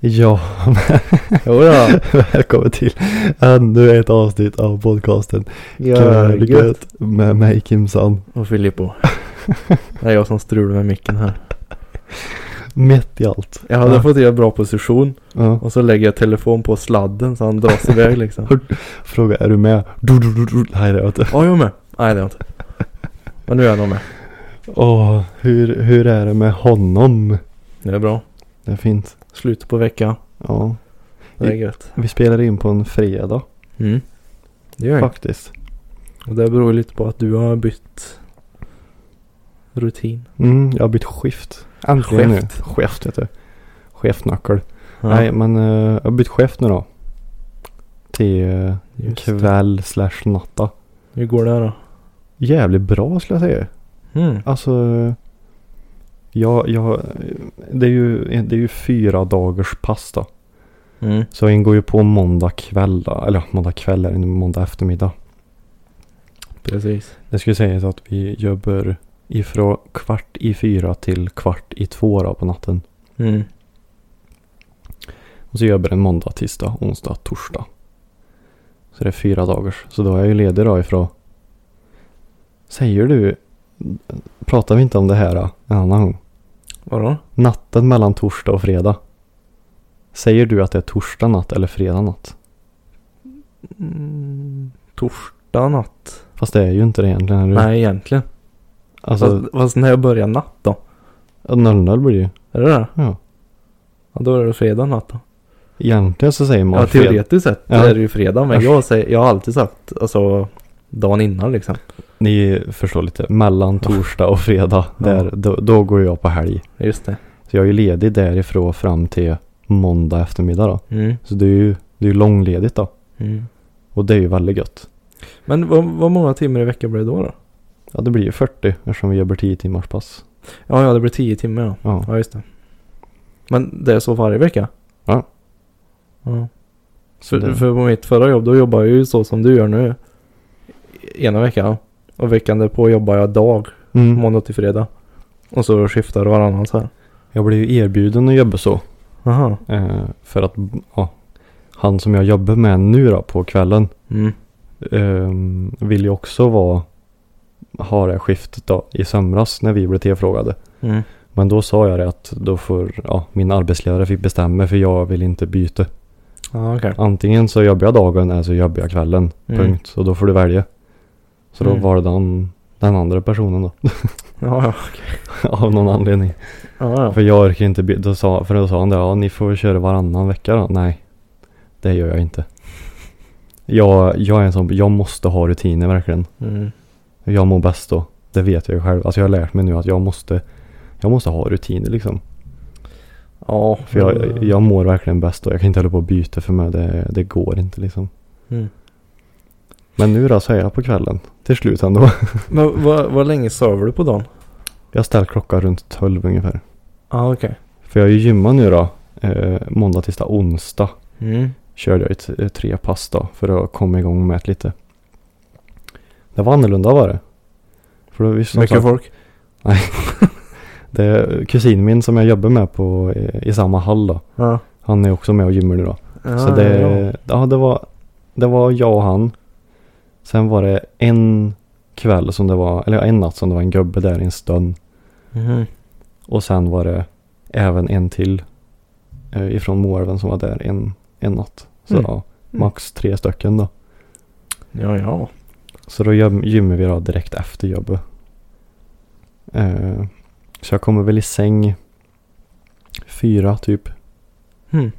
Ja, Jodå. välkommen till ännu ett avsnitt av podcasten Ja, gött. Gött med mig Kimsan. Och Filippo. Det är jag som strular med micken här. Mitt i allt. Jag hade Ja. fått göra bra position. Ja. Och så lägger jag telefon på sladden så han dras iväg liksom. Fråga, är du med? Du, du, du, du. Nej det är jag inte. Ja, jag är med. Nej, det är jag inte. Men nu är jag nog med. Åh, hur, hur är det med honom? Det är bra. Det är fint. Slutet på veckan. Ja. Det är gött. Vi spelar in på en fredag Mm. Det gör jag. faktiskt. Och det beror lite på att du har bytt rutin. Mm, jag har bytt skift. Äntligen nu. Skift. Heter det. Chefnackel. Ja, Nej men eh, jag har bytt skift nu då. Till uh, kväll slash natta. Hur går det då? Jävligt bra skulle jag säga. Mm. Alltså. Jag, jag, det är ju, det är ju fyra dagars pass då. Mm. Så jag ingår ju på måndag kväll då. Eller måndag kväll är det nu, måndag eftermiddag. Precis. Det skulle sägas att vi jobbar ifrån kvart i fyra till kvart i två då på natten. Mm. Och så jobbar en måndag, tisdag, onsdag, torsdag. Så det är fyra dagars. Så då är jag ju ledig då ifrån. Säger du. Pratar vi inte om det här då, en annan gång? Vadå? Natten mellan torsdag och fredag. Säger du att det är torsdag natt eller fredag natt? Mm. Torsdag natt. Fast det är ju inte det egentligen. Eller? Nej, egentligen. Alltså Fast, fast när jag börjar natt då? 00 blir det ju. Är det det? Ja. Ja, då är det fredag natt då. Egentligen så säger man Ja, teoretiskt sett Ja. är det ju fredag. Men jag, säger, jag har alltid sagt alltså dagen innan liksom. Ni förstår lite. Mellan torsdag och fredag. Där, då, då går jag på helg. Just det. Så jag är ju ledig därifrån fram till måndag eftermiddag då. Mm. Så det är ju, det är långledigt då. Mm. Och det är ju väldigt gött. Men vad, vad många timmar i veckan blir det då då? Ja det blir ju 40 eftersom vi jobbar 10 timmars pass. Ja, ja det blir 10 timmar ja. Ja. Ja, just det. Men det är så varje vecka? Ja. Ja. Så För, det, för på mitt förra jobb då jobbar jag ju så som du gör nu. Ena veckan. Och veckan därpå jobbar jag dag. mm, Måndag till fredag. Och så skiftar det varannan så här. jag blev ju erbjuden att jobba så. Aha. Eh, för att ja, han som jag jobbar med nu då på kvällen. Mm. Eh, vill ju också vara ha det skiftet då i somras när vi blev tillfrågade. Mm. Men då sa jag det att då får ja, min arbetsledare fick bestämma för jag vill inte byta. Ja, okej. Antingen så jobbar jag dagen eller så jobbar jag kvällen. Mm. Punkt. Så då får du välja. Så då Mm. var det den, andra personen då. Ja, ja. Av någon anledning. Ja, ja. För jag orkar inte då sa, För då sa han det. Ja ni får köra varannan vecka då. Nej. Det gör jag inte. Jag, jag är en sån. Jag måste ha rutiner verkligen. Mm. Jag mår bäst då. Det vet jag ju själv. Alltså jag har lärt mig nu att jag måste. Jag måste ha rutiner liksom. Ja. För jag, jag mår verkligen bäst då. Jag kan inte hålla på och byta för mig. Det, det går inte liksom. Mm. Men nu då så är jag på kvällen. Till slut ändå. Men vad, vad länge sover du på dagen? Jag ställt klockan runt 12 ungefär. Ja, okej. För jag är ju gymmat nu då. Eh, måndag, tisdag, onsdag. Mm. Körde jag ett, ett tre pass då. För att komma igång med det lite. Det var annorlunda var det. För då, visst, som Mycket sagt, folk? det är kusin min som jag jobbar med på, i, i samma hall då. Ja. Han är också med och gymmar nu då. ja så det, ja. ja. det var, det var jag och han. Sen var det en kväll som det var, eller en natt som det var en gubbe där i en stund. Mhm. Och sen var det även en till eh, ifrån Moelven som var där en, en natt. Så Mm. ja, max tre stycken då. Ja, ja. Så då gym- gymmar vi då direkt efter jobbet. Eh, så jag kommer väl i säng fyra typ. Mm.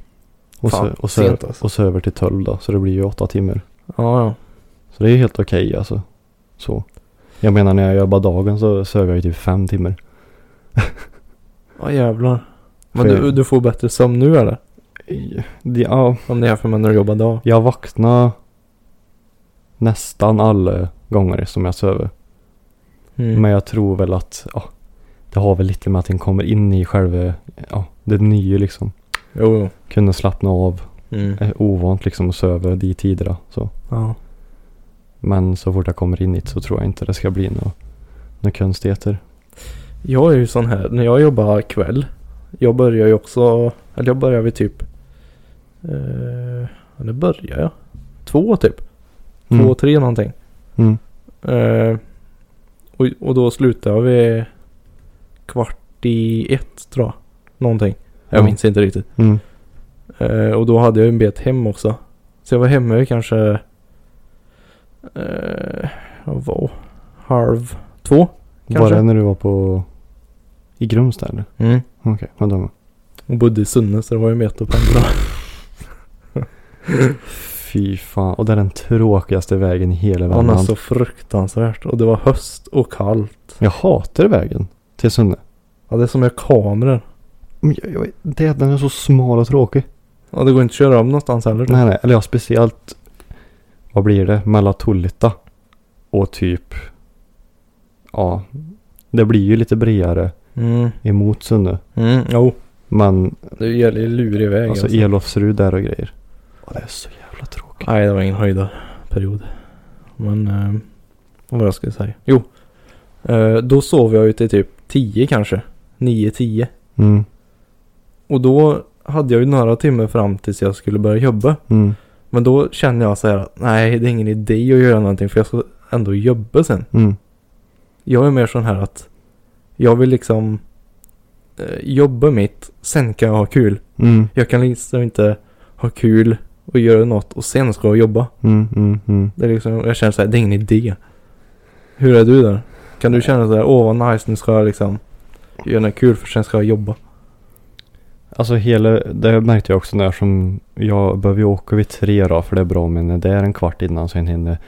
Och, Fan, så, och, så, alltså. och så över till tolv då. Så det blir ju åtta timmar. Ja, ja. Så det är helt okej alltså. Så. Jag menar när jag jobbar dagen så söver jag ju typ fem timmar. Ja, jävlar. Men För- du, du får bättre sömn nu eller? Ja, Om det är för när du jobbar dag. jag vaknar nästan alla gånger som jag sover. Mm. Men jag tror väl att ja, det har väl lite med att den kommer in i själva ja, det nya liksom. Jo, jo. Kunna slappna av. Mm. Är ovant liksom att sova de tiderna. Så. Ja. Men så fort jag kommer in i det så tror jag inte det ska bli några några konstigheter. Jag är ju sån här, när jag jobbar kväll. Jag börjar ju också, eller jag börjar vid typ. Eh, eller börjar jag? Två typ. Två, Mm. tre någonting. Mm. Eh, och, och då slutar vid kvart i ett tror jag. Någonting. Jag Ja. minns inte riktigt. Mm. Eh, och då hade jag en bet hem också. Så jag var hemma vid kanske eh, vad var halv två. Var Kanske. det när du var på i Grumsta eller? Mm. Okej, okay, då. Och bodde i Sunne så det var ju met att pendla. Fy fan. Och det är den tråkigaste vägen i hela Det var Värmland. så fruktansvärt. Och det var höst och kallt. Jag hatar vägen till Sunne. Ja det är som med kameror. Men jag, jag, det, den är så smal och tråkig. Ja det går inte att köra om någonstans heller. Nej, nej. Eller ja, speciellt. Vad blir det? Mellan Tullita och typ. Ja. Det blir ju lite bredare Mm. emot Sunne. Mm. Jo. Men Det gäller ju lurig väg alltså alltså. Elofsrud där och grejer. Ja, det är så jävla tråkigt. Nej det var ingen höjdarperiod. Men. Eh, vad jag skulle säga. Jo. Eh, då sov jag ju till typ 10 kanske. 9-10. Mm. Och då hade jag ju några timmar fram tills jag skulle börja jobba. Mm. Men då känner jag så här att nej det är ingen idé att göra någonting för jag ska ändå jobba sen. Mm. Jag är mer sån här att jag vill liksom eh, jobba mitt, sen kan jag ha kul. Mm. Jag kan liksom inte ha kul och göra något och sen ska jag jobba. Mm. Mm. Mm. Det är liksom, jag känner så här, det är ingen idé. Hur är du där? Kan du känna så här, åh vad nice, nu ska jag liksom göra något kul för sen ska jag jobba. Alltså hela, det märkte jag också när som, jag behöver ju åka vid tre då för det är bra men det är en kvart innan så en hinner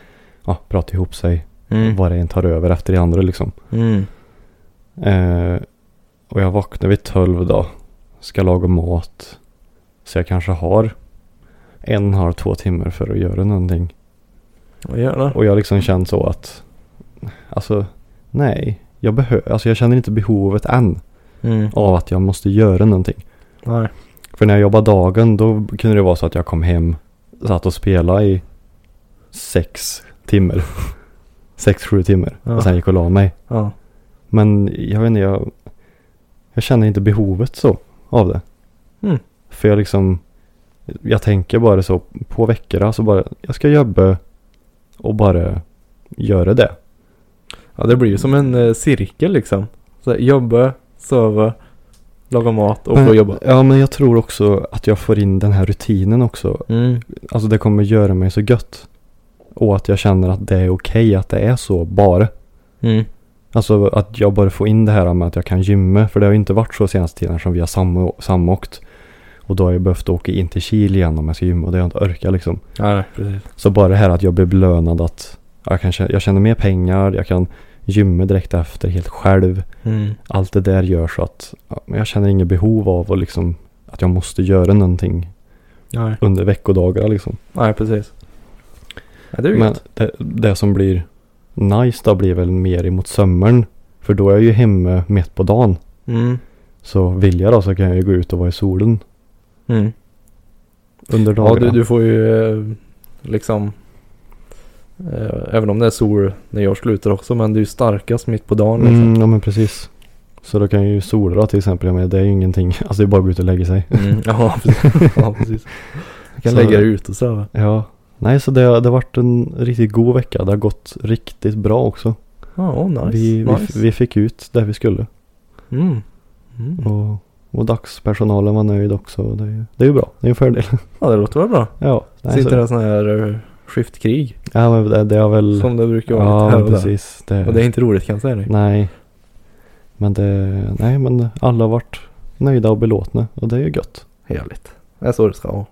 ja, prata ihop sig. Mm. Vad det en tar över efter det andra liksom. Mm. Eh, och jag vaknar vid tolv då. Ska laga mat. Så jag kanske har en och en halv, två timmar för att göra någonting. Vad gärna. Och jag liksom känt så att, alltså nej. Jag behöver, alltså jag känner inte behovet än Mm. av att jag måste göra någonting. Nej. För när jag jobbade dagen då kunde det vara så att jag kom hem, satt och spelade i sex timmar. sex, sju timmar. Ja. Och sen gick och la mig. Ja. Men jag vet inte, jag, jag känner inte behovet så av det. Mm. För jag liksom, jag tänker bara så på veckorna så bara, jag ska jobba och bara göra det. Ja det blir ju som en eh, cirkel liksom. Så jobba, sova, laga mat och få Men- jobba. Ja men jag tror också att jag får in den här rutinen också. Mm. Alltså det kommer göra mig så gött. Och att jag känner att det är okej att det är så bara. Mm. Alltså att jag bara får in det här med att jag kan gymma. För det har ju inte varit så senaste tiden som vi har samma, samåkt. Och då har jag behövt åka in till Kil igen om jag ska gymma och det har jag inte orkat liksom. Ja, nej, precis. Så bara det här att jag blir belönad att jag, kan, jag tjänar mer pengar, jag kan gymma direkt efter helt själv. Mm. Allt det där gör så att ja, jag känner inget behov av att liksom att jag måste göra någonting Nej. under veckodagar liksom. nej, precis. Ja, det är Men det, det som blir nice då blir väl mer emot sommaren. För då är jag ju hemma mitt på dagen. Mm. Så vill jag då så kan jag ju gå ut och vara i solen Mm. under Ja, dagarna. du, du får ju eh, liksom. Eh, även om det är sol när jag slutar också. Men det är ju starkast mitt på dagen liksom. Mm, ja men precis. Så då kan ju sola till exempel. Jag menar, det är ju ingenting. Alltså det är bara att gå ut och lägga sig. Mm. Ja, precis. ja, precis. Jag kan Så- lägga det ut och sova. Ja. Nej så det, det har varit en riktigt god vecka. Det har gått riktigt bra också. Ja, nice. vi, nice. vi, vi fick ut det vi skulle. Mm. Mm. Och, och dagspersonalen var nöjd också. Det är ju det är bra. Det är en fördel. Ja, det låter väl bra. Ja. Nej, Sitter så, det sån här uh, skiftkrig. ja men det, det har väl. Som det brukar vara Ja lite här där. precis. Det, Och det är inte roligt kan jag säga dig. Nej. Men det, nej men alla har varit nöjda och belåtna. Och det är ju gött. Härligt. Det är så det ska vara.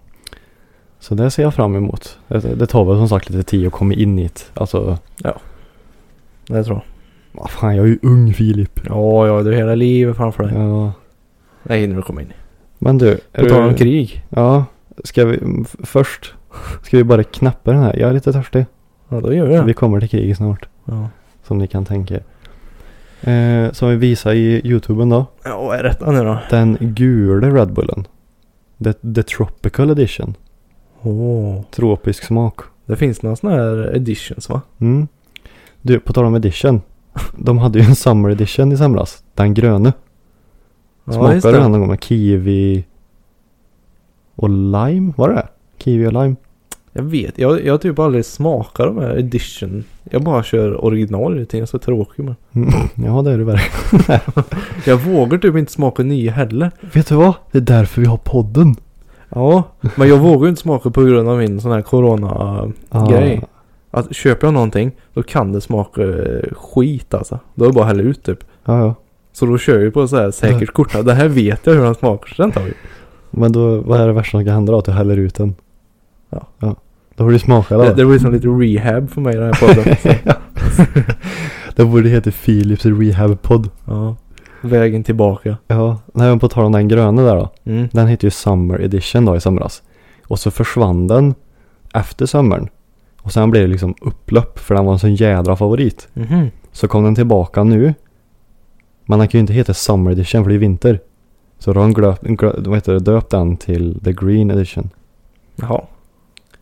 Så det ser jag fram emot. Det, det tar väl som sagt lite tid att komma in i det. Alltså, Det tror jag. vad fan jag är ju ung Filip. Ja, ja, du har hela livet framför dig. Ja, Nej, nu kommer in. Men du. På tal om du- krig. Ja. Ska vi först. Ska vi bara knäppa den här? Jag är lite törstig. Ja, då gör vi det. Vi kommer till kriget snart. Ja. Som ni kan tänka er. Eh, som vi visar i YouTuben då. ja, vad är detta nu då? Den gula Red Bullen. The, the Tropical Edition. Åh. Tropisk smak. Det finns några sådana här editions va? Mm. Du, på tal om edition. De hade ju en Summer Edition i somras. Den gröna. Ja, Smakade det. den någon gång med kiwi och lime? Var det? Kiwi och lime? Jag vet, jag, jag typ aldrig smakat de här edition. Jag bara kör original tiden, jag är så tråkig men. Mm. Ja, det är det verkligen. Jag vågar typ inte smaka nya heller. Vet du vad? Det är därför vi har podden. Ja, men jag vågar inte smaka på grund av min sån här corona Ah. Att köper jag någonting, då kan det smaka eh, skit alltså. Då är det bara att hälla ut typ. Ja, ja. Så då kör jag på så här säkert kort. Det här vet jag hur den smakar, så den tar vi. Men då, vad är det värsta som kan hända då? Att du häller ut den? Ja. ja. Då har du smakat Det, det blir som lite rehab för mig den här podden. det borde heta Philips Rehab-podd. ja. Vägen tillbaka. Ja, nej men på tal om den gröna där då. Mm. Den heter ju Summer Edition då i somras. Och så försvann den efter sommaren. Och sen blev det liksom upplopp för den var en sån jädra favorit. Mhm. Så kom den tillbaka nu. Men den kan ju inte heta Summer Edition för det är vinter. Så då har de döpt den till The Green Edition. Jaha.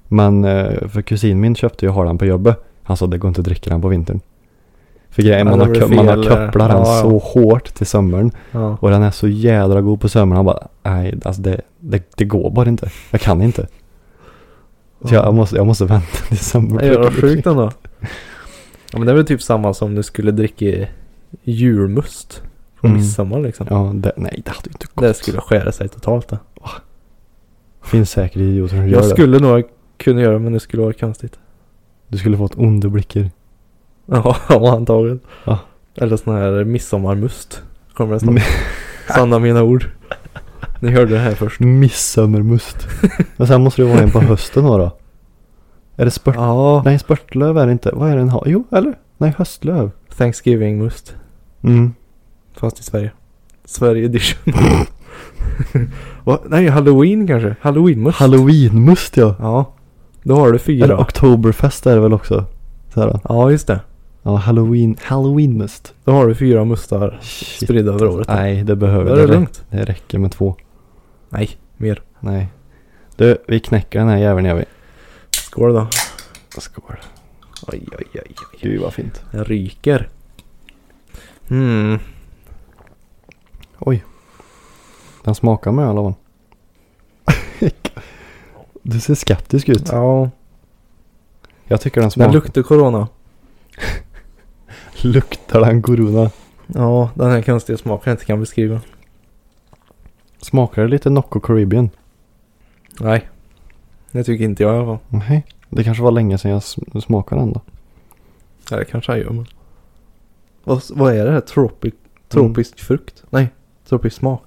Men eh, för kusin min köpte ju har den på jobbet. Han sa det går inte att dricka den på vintern. För grejen, man, har, man har eh, kopplat den ja, ja. så hårt till sommaren. Ja. Och den är så jädra god på sommaren. Han bara, nej alltså det, det, det går bara inte. Jag kan inte. Så jag, måste, jag måste vänta till sommaren. Det är ju sjukt ändå. Ja men det är väl typ samma som du skulle dricka julmust. På Mm. midsommar liksom. Ja, det, nej det hade ju inte gått. Det skulle skära sig totalt det. Finns säkert idioter som gör Jag det. skulle nog kunna göra men det skulle vara konstigt. Du skulle fått onda blickar. Ja, antagligen. Ja. Eller sån här midsommarmust. Kommer det snart. Sanna mina ord. Ni hörde det här först. Midsommarmust. Men sen måste det vara en på hösten då. då. Är det spört? Ja. Nej, spörtlöv är det inte. Vad är det den har? Jo, eller? Nej, höstlöv. Thanksgiving must. Mm. Fast i Sverige. Sverige edition. Nej, halloween kanske? Halloween must. Halloweenmust ja. Ja. Då har du fyra. Eller Oktoberfest är det väl också. Så här, Ja, just det. ja, halloween. Halloweenmust. Då har du fyra mustar Shit. spridda över året. Nej, det behöver det det. lugnt. Det räcker med två. Nej, mer. Nej. Du, vi knäcker den här jäveln gör vi. Skål då. Skål. Oj, oj, oj. oj. Gud vad fint. Den ryker. Hmm. Oj. Den smakar med i alla fall. du ser skeptisk ut. Ja, Jag tycker den den smakar. luktar corona. Luktar den corona? Ja, den här konstiga smaken jag inte kan beskriva. Smakar det lite Nocco Caribbean? Nej. Det tycker inte jag i alla fall. Nej. Det kanske var länge sedan jag smakade den då. Ja, det kanske jag gör men. Vad, vad är det här? Tropic, tropisk frukt? Nej, tropisk smak.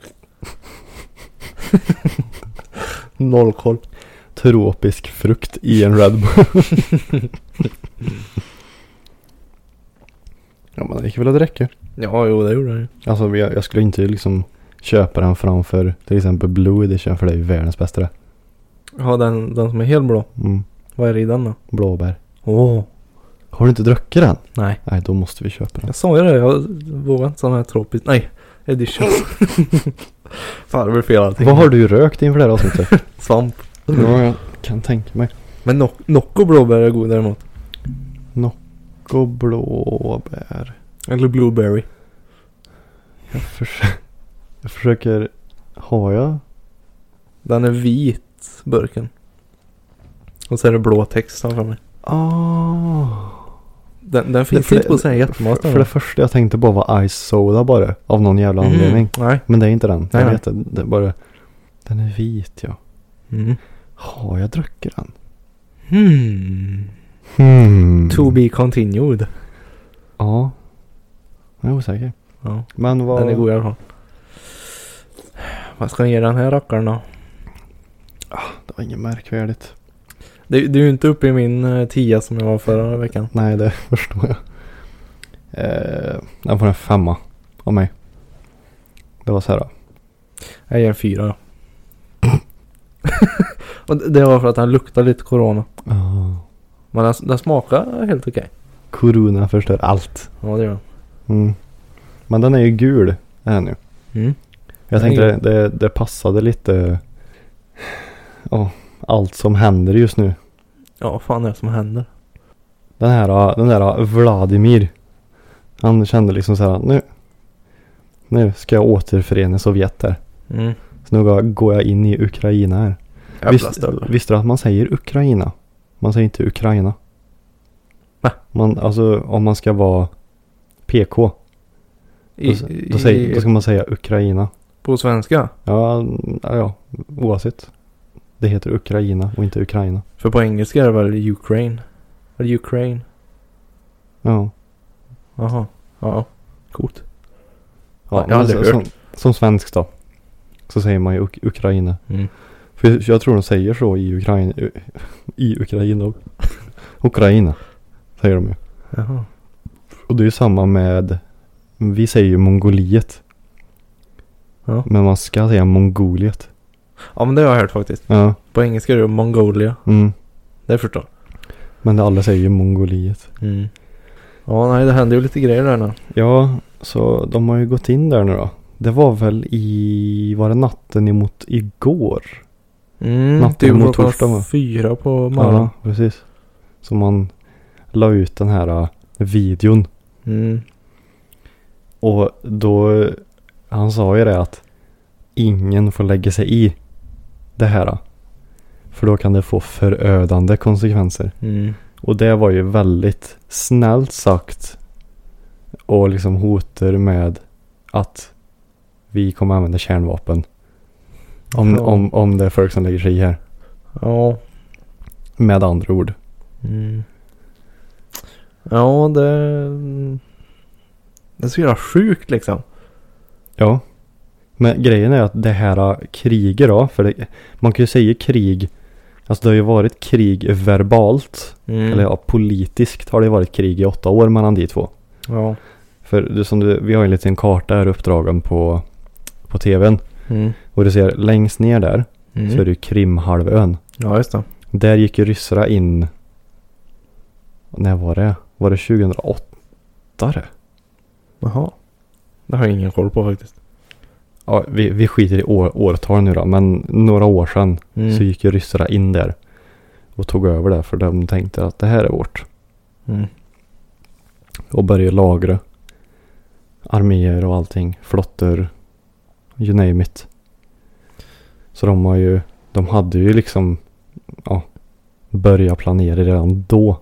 Noll koll. Tropisk frukt i en Red Bull. ja men det gick väl att räcka. Ja, jo det gjorde den ju. Alltså jag, jag skulle inte liksom köpa den framför till exempel Blue Edition för det är ju världens bästa det. Ja, den, den som är helt blå. Mm. Vad är det i den då? Blåbär. Åh. Har du inte druckit den? Nej. Nej då måste vi köpa den. Jag sa ju det, jag vågar inte sån här tropisk. Nej, edition. Fan det blir fel allting. Vad har du rökt inför det här avsnittet? Svamp. Ja jag kan tänka mig. Men Noc- Nocco blåbär är god däremot. Nocco blåbär. Eller blueberry. Jag, förs- jag försöker. Har jag? Den är vit, burken. Och så är det blå text framför mig. Ah. Den, den finns inte på sån här För, jättemat. för det första jag tänkte på var Ice Soda bara. Av någon jävla anledning. Nej. Men det är inte den. Nej, jag vet det, det är bara. Den är vit ja. Mm. Har jag druckit den? Hmm. Hmm. To be continued. Ja. Jag är osäker. Ja, Men vad. den är god i alla fall. Vad ska ni ge den här rackaren då? Det var inget märkvärdigt. Det, det är ju inte uppe i min eh, tia som jag var förra veckan. Nej det förstår jag. Eh, den får en femma av mig. Det var så här. då. Jag ger en fyra. Och det- var för att den luktar lite corona. Ja. Men den, den smakar helt okej. Corona förstör allt. Ja det gör den. Mm. Men den är ju gul. Är den ju. Mm. Jag Den är tänkte det, det passade lite. Ja, allt som händer just nu. Ja vad fan är det som händer? Den här, den där Vladimir. Han kände liksom så här. Nu. Nu ska jag återförena Sovjet här. Mm. Så nu går jag in i Ukraina här. Jävla visste du att man säger Ukraina? Man säger inte Ukraina. Va? Man, alltså om man ska vara PK. Då, då, säger, då ska man säga Ukraina. På svenska? Ja, ja, oavsett. Det heter Ukraina och inte Ukraina. För på engelska är det väl Ukraine? Eller Ukraine? Ja. Jaha. Ja. Coolt. ja jag har aldrig hört. Som, som svensk då. Så säger man ju Uk- Ukraina. Mm. För jag tror de säger så i Ukraina. I Ukraina. och- Ukraina. Säger de ju. Jaha. Och det är ju samma med. Vi säger ju Mongoliet. Ja. Men man ska säga Mongoliet. ja men det har jag hört faktiskt. Ja. På engelska är det Mongolia. Mm. Det förstår Men alla säger ju Mongoliet. mm. Ja nej det händer ju lite grejer där nu. Ja, så de har ju gått in där nu då. Det var väl i, var det natten emot igår? Mm. Natten mot klockan torsdag, va? fyra på morgonen. Ja, precis. Så man la ut den här uh, videon. Mm. Och då, han sa ju det att ingen får lägga sig i det här. uh. För då kan det få förödande konsekvenser. Mm. Och det var ju väldigt snällt sagt. Och liksom hotar med att vi kommer använda kärnvapen. Om, Ja. om, om det är folk som lägger sig i här. Ja. Med andra ord. Mm. Ja det... Det är så jävla sjukt liksom. Ja. Men grejen är att det här äh, kriget då. För det, man kan ju säga krig. Alltså det har ju varit krig verbalt. Mm. Eller ja, politiskt har det varit krig i åtta år mellan de två. Ja. För det, som du, vi har ju en liten karta här uppdragen på, på tvn. Mm. Och du ser längst ner där. Mm. Så är det ju Krimhalvön. Ja just det. Där gick ju ryssarna in. När var det? Var det 2008 det? Jaha. Det har jag ingen koll på faktiskt. Ja, vi, vi skiter i år, årtal nu då. Men några år sedan Mm. så gick ju ryssarna in där. Och tog över det för de tänkte att det här är vårt. Mm. Och började lagra. Arméer och allting. Flottor. You name it. Så de har ju. De hade ju liksom. Ja. Börjat planera redan då.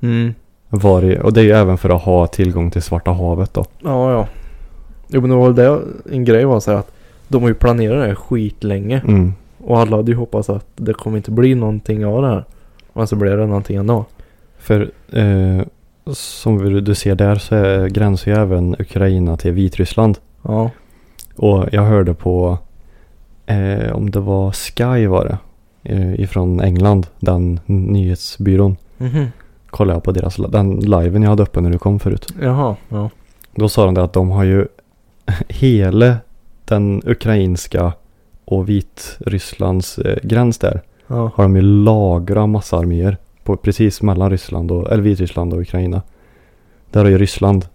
Mm. Var det, och det är ju även för att ha tillgång till Svarta havet då. Ja ja. Jo men det var väl det en grej var så här att de har ju planerat det här skitlänge. Mm. Och alla hade ju hoppats att det kommer inte bli någonting av det här. Men så blev det någonting ändå. För eh, som du ser där så gränsar ju även Ukraina till Vitryssland. Ja. Och jag hörde på, eh, om det var Sky var det, eh, ifrån England, den nyhetsbyrån. Mhm. Kollade jag på deras, den liven jag hade uppe när du kom förut. Jaha. Ja. Då sa de det att de har ju hela den ukrainska och Vitrysslands eh, gräns där. Ja. Har de ju lagrat massa arméer på precis mellan Ryssland och, eller Vitryssland och Ukraina. Där har ju Ryssland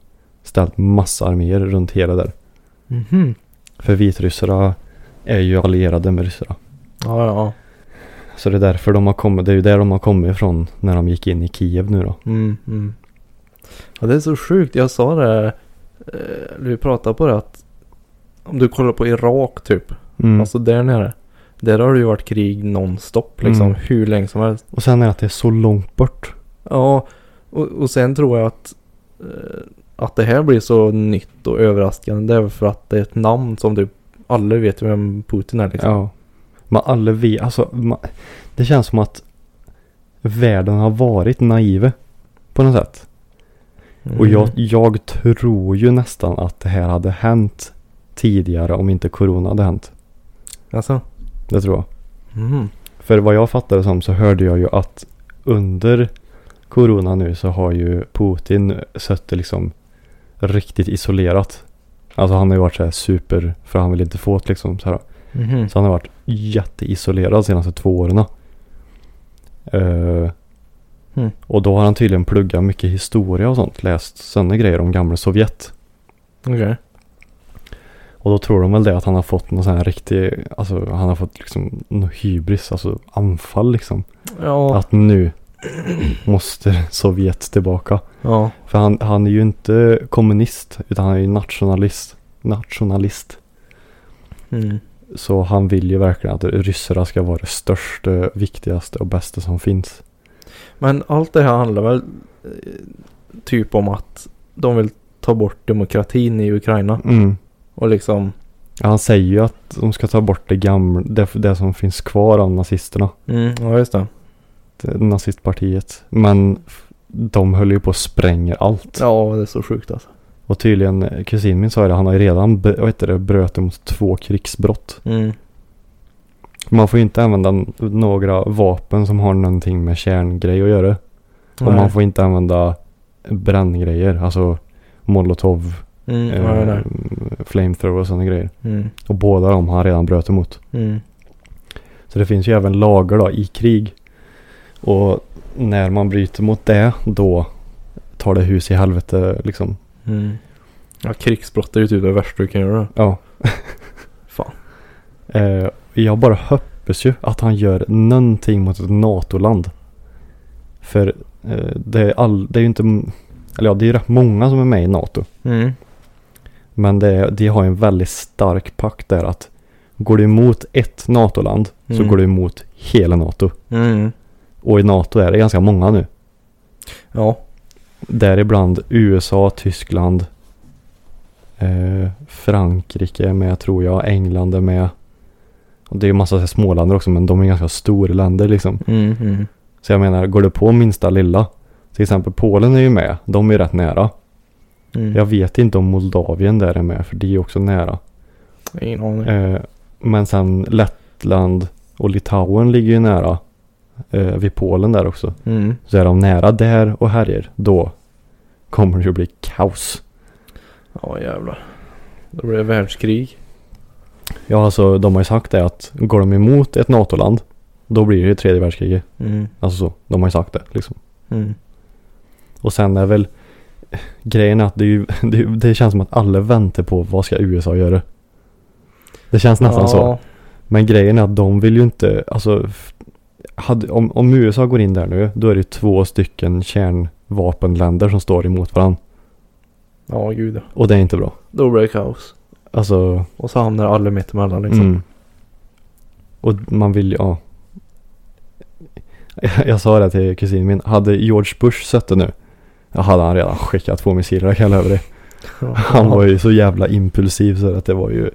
ställt massa arméer runt hela där. Mhm. För vitryssarna är ju allierade med ryssarna. Ja ja. Så det är därför de har kommit, det är ju där de har kommit ifrån när de gick in i Kiev nu då. Mm, mm. Ja det är så sjukt. Jag sa det. Eh, vi pratade på det att. Om du kollar på Irak typ. Mm. Alltså där nere. Där har det ju varit krig nonstop liksom. Mm. Hur länge som helst. Och sen är det att det är så långt bort. Ja. Och, och sen tror jag att. Eh, att det här blir så nytt och överraskande. Det är för att det är ett namn som typ. Alla vet vem Putin är liksom. Ja. Men alla vi, alltså ma, det känns som att världen har varit naiv på något sätt. Mm. Och jag, jag tror ju nästan att det här hade hänt tidigare om inte corona hade hänt. Alltså. Det tror jag. Mm. För vad jag fattade som så hörde jag ju att under corona nu så har ju Putin suttit liksom riktigt isolerat. Alltså han har ju varit så här super, för han vill inte få det liksom så här. Mhm. Så han har varit jätteisolerad de senaste två åren. Eh, Mm. Och då har han tydligen pluggat mycket historia och sånt. Läst sådana grejer om gamla Sovjet. Okej. Och då tror de väl det att han har fått någon sån här riktig, alltså han har fått liksom någon hybris, alltså anfall liksom. Ja. Att nu måste Sovjet tillbaka. Ja. För han, han är ju inte kommunist utan han är ju nationalist. Nationalist. Mm. Så han vill ju verkligen att ryssarna ska vara det största, viktigaste och bästa som finns. Men allt det här handlar väl eh, typ om att de vill ta bort demokratin i Ukraina. Mm. Och liksom. Han säger ju att de ska ta bort det gamla, det, det som finns kvar av nazisterna. Mm, ja just det. Nazistpartiet. Men de höll ju på att spränga allt. Ja det är så sjukt alltså. Och tydligen, eh, kusin min sa det, han har ju redan vad heter det, bröt mot två krigsbrott. Mm. Man får ju inte använda några vapen som har någonting med kärngrej att göra. Och Nej. man får inte använda bränngrejer, alltså molotov, Mm, eh, nej. flamethrower och sådana grejer. Mm. Och båda de har han redan bröt emot. Mm. Så det finns ju även lagar då i krig. Och när man bryter mot det, då tar det hus i helvete liksom. Mm. Ja krigsbrott är ju typ det värsta du kan göra. Ja. Fan. Eh, jag bara hoppas ju att han gör någonting mot ett NATO-land. För eh, det, är all, det är ju inte, eller ja det är ju rätt många som är med i NATO. Mm. Men det, de har en väldigt stark pakt där att går du emot ett NATO-land så Mm. går du emot hela NATO. Mm. Och i NATO är det ganska många nu. Ja. Däribland USA, Tyskland, eh, Frankrike med tror jag, England är med. Och det är ju massa här småländer också men de är ganska stora länder liksom. Mm. Mm. Så jag menar, går det på minsta lilla, till exempel Polen är ju med, de är ju rätt nära. Mm. Jag vet inte om Moldavien där är med för de är också nära. Ingen aning. Eh, men sen Lettland och Litauen ligger ju nära eh, vid Polen där också. Mm. Så är de nära där och härjer, då kommer det ju bli kaos. Ja jävlar. Då blir det världskrig. Ja, alltså de har ju sagt det att går de emot ett NATO-land, då blir det ju tredje världskriget. Mm. Alltså så, de har ju sagt det liksom. Mm. Och sen är väl grejen att det, ju, det, det känns som att alla väntar på vad ska USA göra. Det känns nästan så. Ja. Men grejen är att de vill ju inte, alltså hade, om, om USA går in där nu, då är det två stycken kärnvapenländer som står emot varandra. Ja gud. Och det är inte bra. Då blir det kaos. Alltså, Och så hamnar alla mitt emellan liksom. mm. Och man vill ju, ja. Jag, jag sa det till kusin min, hade George Bush sett det nu, hade han redan skickat två missiler, jag kan lova dig. Han var ju så jävla impulsiv så att det var ju,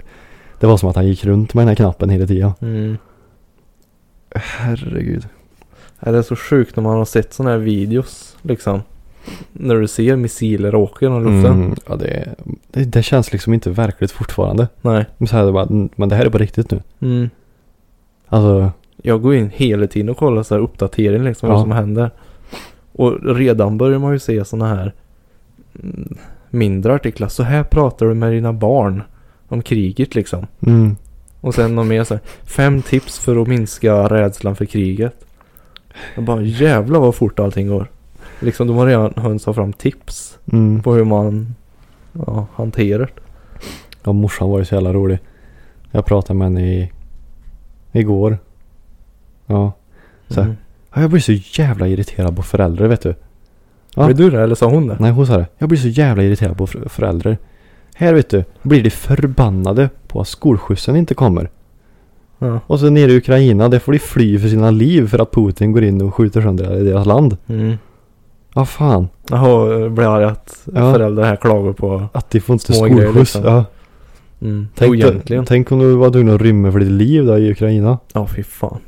det var som att han gick runt med den här knappen hela tiden. Mm. Herregud. Det är så sjukt när man har sett sådana här videos liksom. När du ser missiler åka genom luften. Mm, ja, det, det, det känns liksom inte verkligt fortfarande. Nej. Men, så här, det bara, "Mm, men det här är på riktigt nu. Mm. Alltså, Jag går in hela tiden och kollar så här uppdatering liksom. Vad Ja. som händer. Och redan börjar man ju se sådana här mm, mindre artiklar. Så här pratar du med dina barn om kriget liksom. mm, Och sen någon mer så här. Fem tips för att minska rädslan för kriget. Jag bara jävlar vad fort allting går. Liksom de har redan hönsat fram tips mm. på hur man ja, hanterar det. Ja, morsan var ju så jävla rolig. Jag pratade med henne i, igår. Ja. Så. Mm. Ja, Jag blir så jävla irriterad på föräldrar vet du. Ja. Blev du det eller sa hon det? Nej hon sa det. Jag blir så jävla irriterad på för- föräldrar. Här vet du, blir de förbannade på att skolskjutsen inte kommer. Ja. Och så nere i Ukraina, där får de fly för sina liv för att Putin går in och skjuter sönder deras land. Mm. Ja fan. Jaha, det blir arg att Ja. föräldrar här klagar på Att de får inte skolskjuts. liksom. Ja. mm. Tänk, oegentligen. tänk om du var tvungen att rymma för ditt liv då i Ukraina. Ja, fy fan.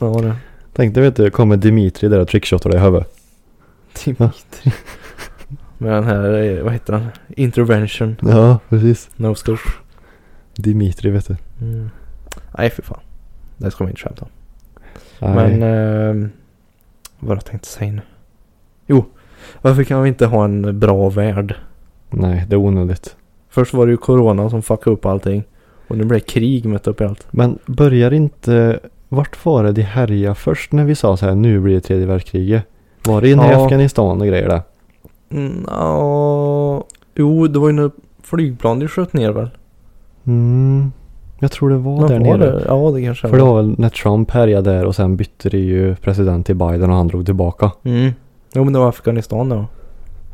Ja, det. Tänk dig vet du, kommer Dimitri där och trickshotar dig i huvudet. Dimitri. Med den här, eh, vad heter den? Intervention. Ja, precis. No scope. Dimitri vet du. Mm. Nej, fy fan. Det ska man inte skämta om. Men, eh, vad jag tänkte säga nu? Jo, varför kan vi inte ha en bra värld? Nej, det är onödigt. Först var det ju corona som fuckade upp allting. Och nu blir det krig mitt upp i allt. Men börjar inte... Vart var det de härjade först när vi sa så här nu blir det tredje världskriget? Var det inne i Ja. Afghanistan och grejer där? Mm, ja, jo, det var ju när flygplan de sköt ner väl? Mm, jag tror det var Men där var nere. det? Ja, det kanske För det var väl när Trump härjade där och sen bytte det ju president till Biden och han drog tillbaka. Mm. Jo, men det var Afghanistan då.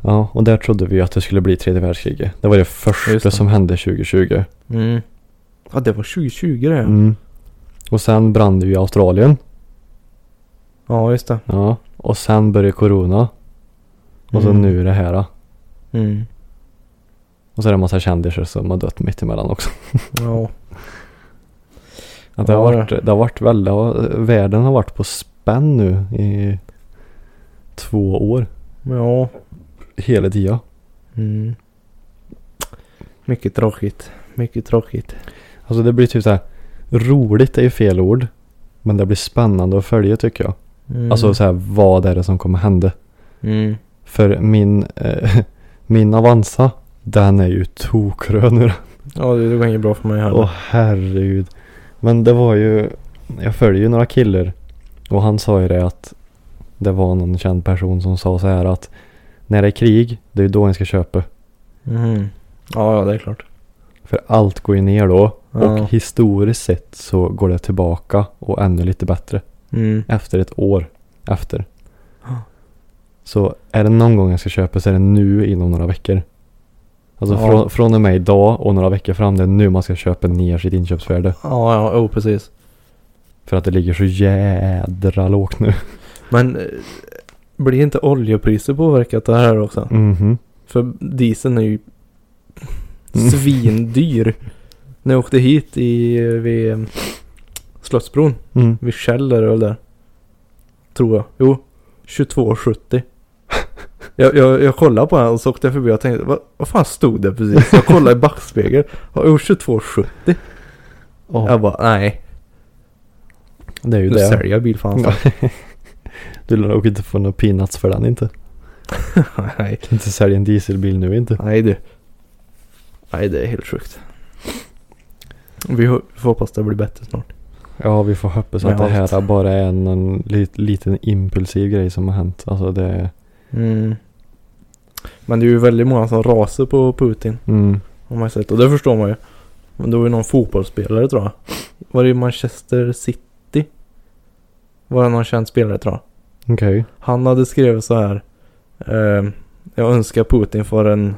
Ja, och där trodde vi att det skulle bli tredje världskriget. Det var det första det. som hände 2020. Mm. Ja, det var 2020 det. Mm. Och sen brann det ju i Australien. Ja, just det. Ja. Och sen började corona. Och så Mm. nu är det här. Mm. Och så är det en massa kändisar som har dött mitt emellan också. Ja. Att det, har varit, det har varit väldigt, världen har varit på spänn nu i två år. Ja. Hela tiden. Mm. Mycket tråkigt. Mycket tråkigt. Alltså det blir typ så här. Roligt är ju fel ord. Men det blir spännande att följa tycker jag. Mm. Alltså så här, vad är det som kommer hända? Mm. För min, eh, min Avanza, den är ju tokröd nu. Ja, det, går inget bra för mig heller. Åh herregud. Men det var ju, jag följer ju några killar. Och han sa ju det att det var någon känd person som sa så här att när det är krig, det är ju då en ska köpa. Mhm. Ja, ja, det är klart. För allt går ju ner då. Ja. Och historiskt sett så går det tillbaka och ännu lite bättre. Mm. Efter ett år efter. Så är det någon gång jag ska köpa så är det nu inom några veckor. Alltså Ja. från, från och med idag och några veckor fram. Det är nu man ska köpa ner sitt inköpsvärde. Ja, ja, oh, precis. För att det ligger så jädra lågt nu. Men eh, blir inte oljepriser påverkat det här också? Mhm. För dieseln är ju Mm. svindyr. När jag åkte hit i, vid eh, Slottsbron, Mm. vid Kjell är det väl där. Tror jag. Jo, 22,70. Jag, jag, jag kollade på den och så åkte jag förbi och tänkte, vad, vad fan stod det precis? Jag kollade i backspegeln. Ja, Jo, 22,70. Ja, Jag bara, nej. det är ju Nu det. säljer jag bil fan. Ja. Du lär nog inte få några peanuts för den inte. nej. Kan inte sälja en dieselbil nu inte. Nej du. Nej det är helt sjukt. Vi får hoppas det blir bättre snart. Ja, vi får hoppas att det här bara är en, en lit, liten impulsiv grej som har hänt. Alltså det... Mm. Men det är ju väldigt många som rasar på Putin. Mm. Har man sett. Och det förstår man ju. Men det var ju någon fotbollsspelare tror jag. Var det i Manchester City? Var det någon känd spelare tror jag. Okej. Han hade skrivit så här. Eh, jag önskar Putin för en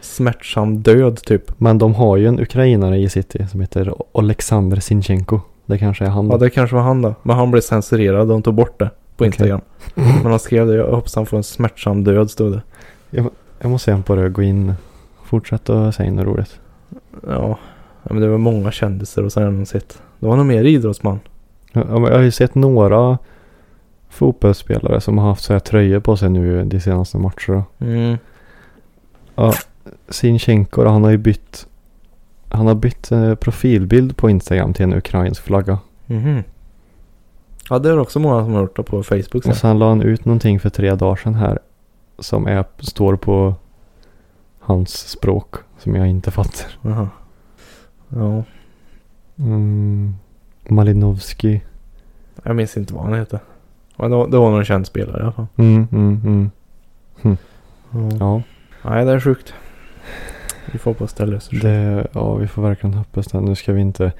smärtsam död typ. Men de har ju en ukrainare i city som heter Oleksandr Sinchenko. Det kanske är han då. Ja det kanske var han då. Men han blev censurerad. De tog bort det på. Instagram. Men han skrev det. Jag hoppas han får en smärtsam död stod det. Jag måste igen på det gå in. Fortsätt att säga något roligt. Ja. ja men det var många kändisar och sen har man sett. Det var nog mer idrottsman. Ja, jag har ju sett några fotbollsspelare som har haft så här tröjor på sig nu de senaste matcherna. Mm. Sinchenko då, han har ju bytt. Han har bytt eh, profilbild på Instagram till en ukrainsk flagga. Mhm. Ja det är också många som har gjort det på Facebook Och sen. sen la han ut någonting för tre dagar sedan här. Som är, står på hans språk. Som jag inte fattar. Jaha. Ja. Mm, Malinovski. Jag minns inte vad han heter. Men det var, det var någon känd spelare i alla fall. Mm, mm, mm. Ja. Ja, Nej det är sjukt. Vi får hoppas det löser sig. ja, vi får verkligen hoppas det. Nu ska vi inte.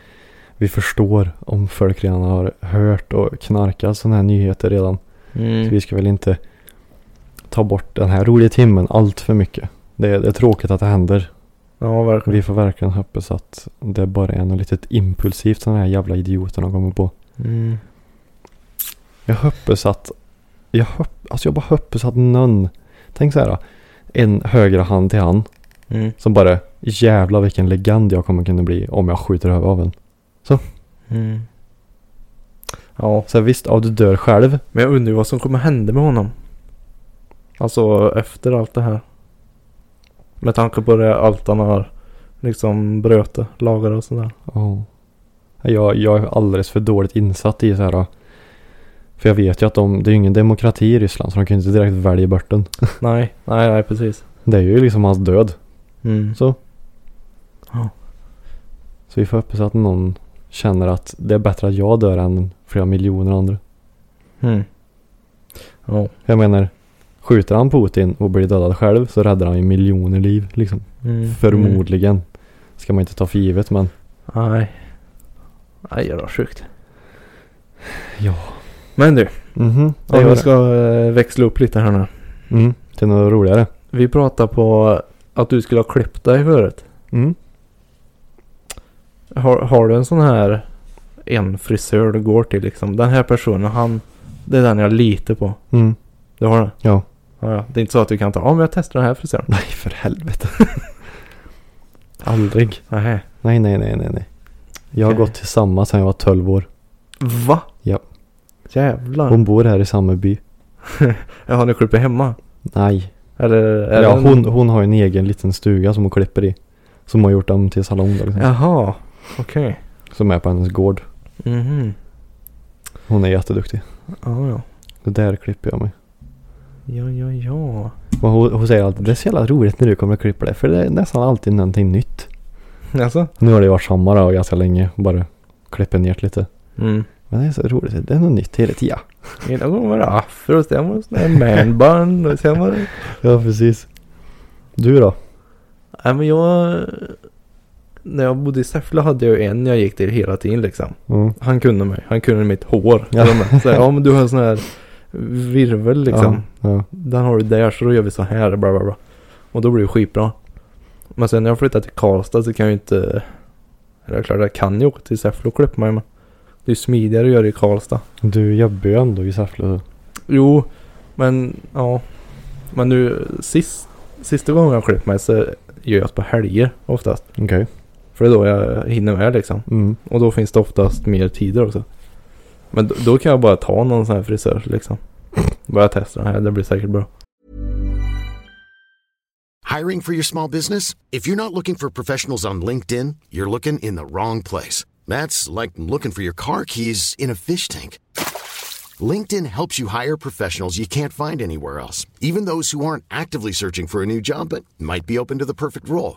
Vi förstår om folk redan har hört och knarkat sådana här nyheter redan. Så Mm. vi ska väl inte ta bort den här roliga timmen allt för mycket. Det är, det är tråkigt att det händer. Ja verkligen. Vi får verkligen hoppas att det bara är något litet impulsivt som den här jävla idioterna kommer på. Mm. Jag hoppas att, jag, hopp, alltså jag bara hoppas att någon, tänk så här. En högra hand till han Mm. som bara, jävla vilken legend jag kommer kunna bli om jag skjuter över av en. Mm. Ja. Så visst, ja du dör själv. Men jag undrar vad som kommer hända med honom. Alltså efter allt det här. Med tanke på det allt han har liksom bröte, lagar och sådär. Ja. Jag, jag är alldeles för dåligt insatt i så här. För jag vet ju att de, det är ju ingen demokrati i Ryssland så de kan ju inte direkt välja bort den. nej, nej, nej precis. Det är ju liksom hans död. Mm. Så. Ja. Så vi får hoppas att någon känner att det är bättre att jag dör än flera miljoner andra. Mm. Ja. Jag menar, skjuter han Putin och blir dödad själv så räddar han ju miljoner liv liksom. Mm. Förmodligen. Ska man inte ta för givet men Mm. Nej. Nej, det var sjukt. Ja. Men du, Mhm. ja, gör vi det. ska eh, växla upp lite här nu. Mm. Till något roligare. Vi pratade på att du skulle ha klippt dig förut. Mm. Har, har du en sån här en frisör du går till liksom? Den här personen, han, det är den jag litar på. Mm. Du har det? Ja. Ja, ja. Det är inte så att du kan ta, ja men jag testar den här frisören. Nej för helvete. Aldrig. Nej. Nej nej nej nej nej. Jag har Okej. gått till samma sedan jag var 12 år. Va? Ja. Jävlar. Hon bor här i samma by. Ja, har ni klippt hemma? Nej. Eller? är ja, hon, hon har en egen liten stuga som hon klipper i. Som har gjort om till salong då, liksom. Jaha. Okej. Som är på hennes gård. Mhm. Hon är jätteduktig. Ja, ja. Och där klipper jag mig. Ja, ja, ja. Hon, hon säger alltid det är så jävla roligt när du kommer och klipper dig. För det är nästan alltid någonting nytt. Alltså? Nu har det varit sommar då, ganska länge. Bara klipper ner lite. Mm. Men det är så roligt. Det är något nytt hela tiden. Ena gången var det afro, sen var det sån här manbun och sen var det... Ja precis. Du då? Nej men jag... När jag bodde i Säffle hade jag en jag gick till hela tiden liksom. Mm. Han kunde mig. Han kunde mitt hår. Ja. Så, här, ja men du har en sån här virvel liksom. Ja, ja. Den har du där så då gör vi så här. Bla, bla, bla. Och då blir det skitbra. Men sen när jag flyttade till Karlstad så kan jag ju inte... Det är klart jag kan ju åka till Säffle och klippa mig men. Det är smidigare att göra det i Karlstad. Du jobbar ju ändå i Säffle. Jo, men ja. Men nu sist, sista gången jag klippt mig så gör jag det på helger oftast. Okej. För det är då jag hinner med liksom. Mm. Och då finns det oftast mer tider också. Men då, då kan jag bara ta någon sån här frisör liksom. Bara testa den här, det blir säkert bra. Hiring for your small business? If you're not looking for professionals on LinkedIn, you're looking in the wrong place. That's like looking for your car keys in a fish tank. LinkedIn helps you hire professionals you can't find anywhere else, even those who aren't actively searching for a new job but might be open to the perfect role.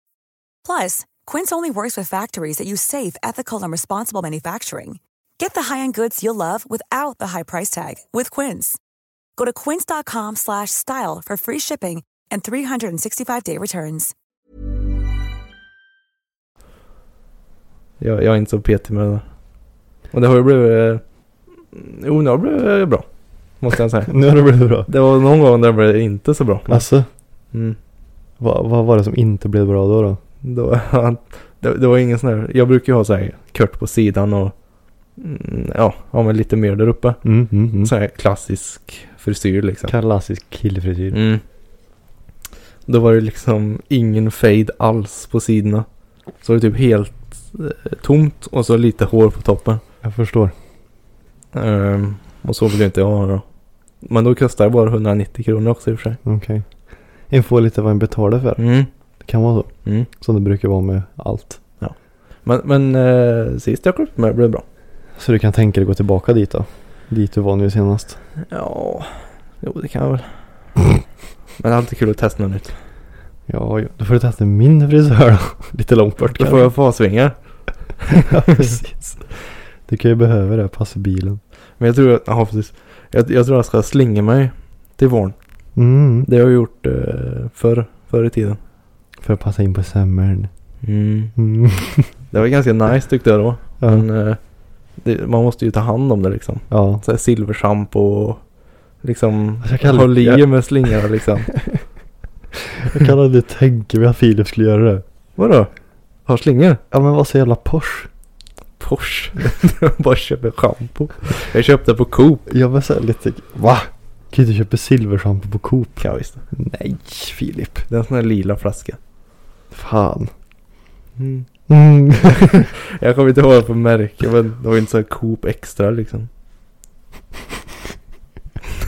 Plus, Quince only works with factories that use safe, ethical, and responsible manufacturing. Get the high-end goods you'll love without the high price tag with Quince. Go to quince.com slash style for free shipping and 365-day returns. Jag, jag är inte så petig med det där. Och det har ju blivit... eh, Jo, det har blivit bra. Måste jag säga. Nu har det blivit bra. Det var någon gång där det blev inte så bra. Alltså, Mm. vad, vad var det som inte blev bra då? då? Då, det, det var ingen sån här... Jag brukar ju ha så här kört på sidan och... Mm, ja, ja, men lite mer där uppe. Mm, mm, mm. Sån här klassisk frisyr liksom. Klassisk killfrisyr. Mm. Då var det liksom ingen fade alls på sidorna. Så var det typ helt eh, tomt och så lite hår på toppen. Jag förstår. Ehm, och så vill jag inte ha då. Men då kostar det bara 190 kronor också i och för sig. Okej. En får lite vad en betalar för. Mm. Det kan vara så. Mm. Som det brukar vara med allt. Men, men eh, sist jag klippte mig blev det bra. Så du kan tänka dig gå tillbaka dit då? Dit du var nu senast. Ja, jo det kan jag väl. Men det är alltid kul att testa något nytt. Ja, ja. då får du testa min frisör då. Lite långt bort Då får jag fasvingar. ja, precis. Du kan ju behöva det. Passa bilen. Men jag tror att, ja precis. Jag, jag tror jag ska slinga mig till våren. Mm. Det har jag gjort eh, förr, förr i tiden. För att passa in på sommaren. Mm. Mm. Det var ganska nice tyckte jag då. Ja. Men eh, det, man måste ju ta hand om det liksom. ja. Så här silverschampo och liksom Alltså, håll i jag- med slingarna liksom. Jag kan aldrig tänka mig att Filip skulle göra det. Vadå? Har slingor? Ja men vad så jävla Porsche. Porsche. Jag bara köper schampo. Jag köpte på Coop. Jag var så här lite, va? Kan du köpa silverschampo på Coop? Ja visst. Nej Filip. Det är en sån här lila flaska. Fan. Mm. Mm. Jag kommer inte ihåg för märke men det var inte så här Coop Extra liksom.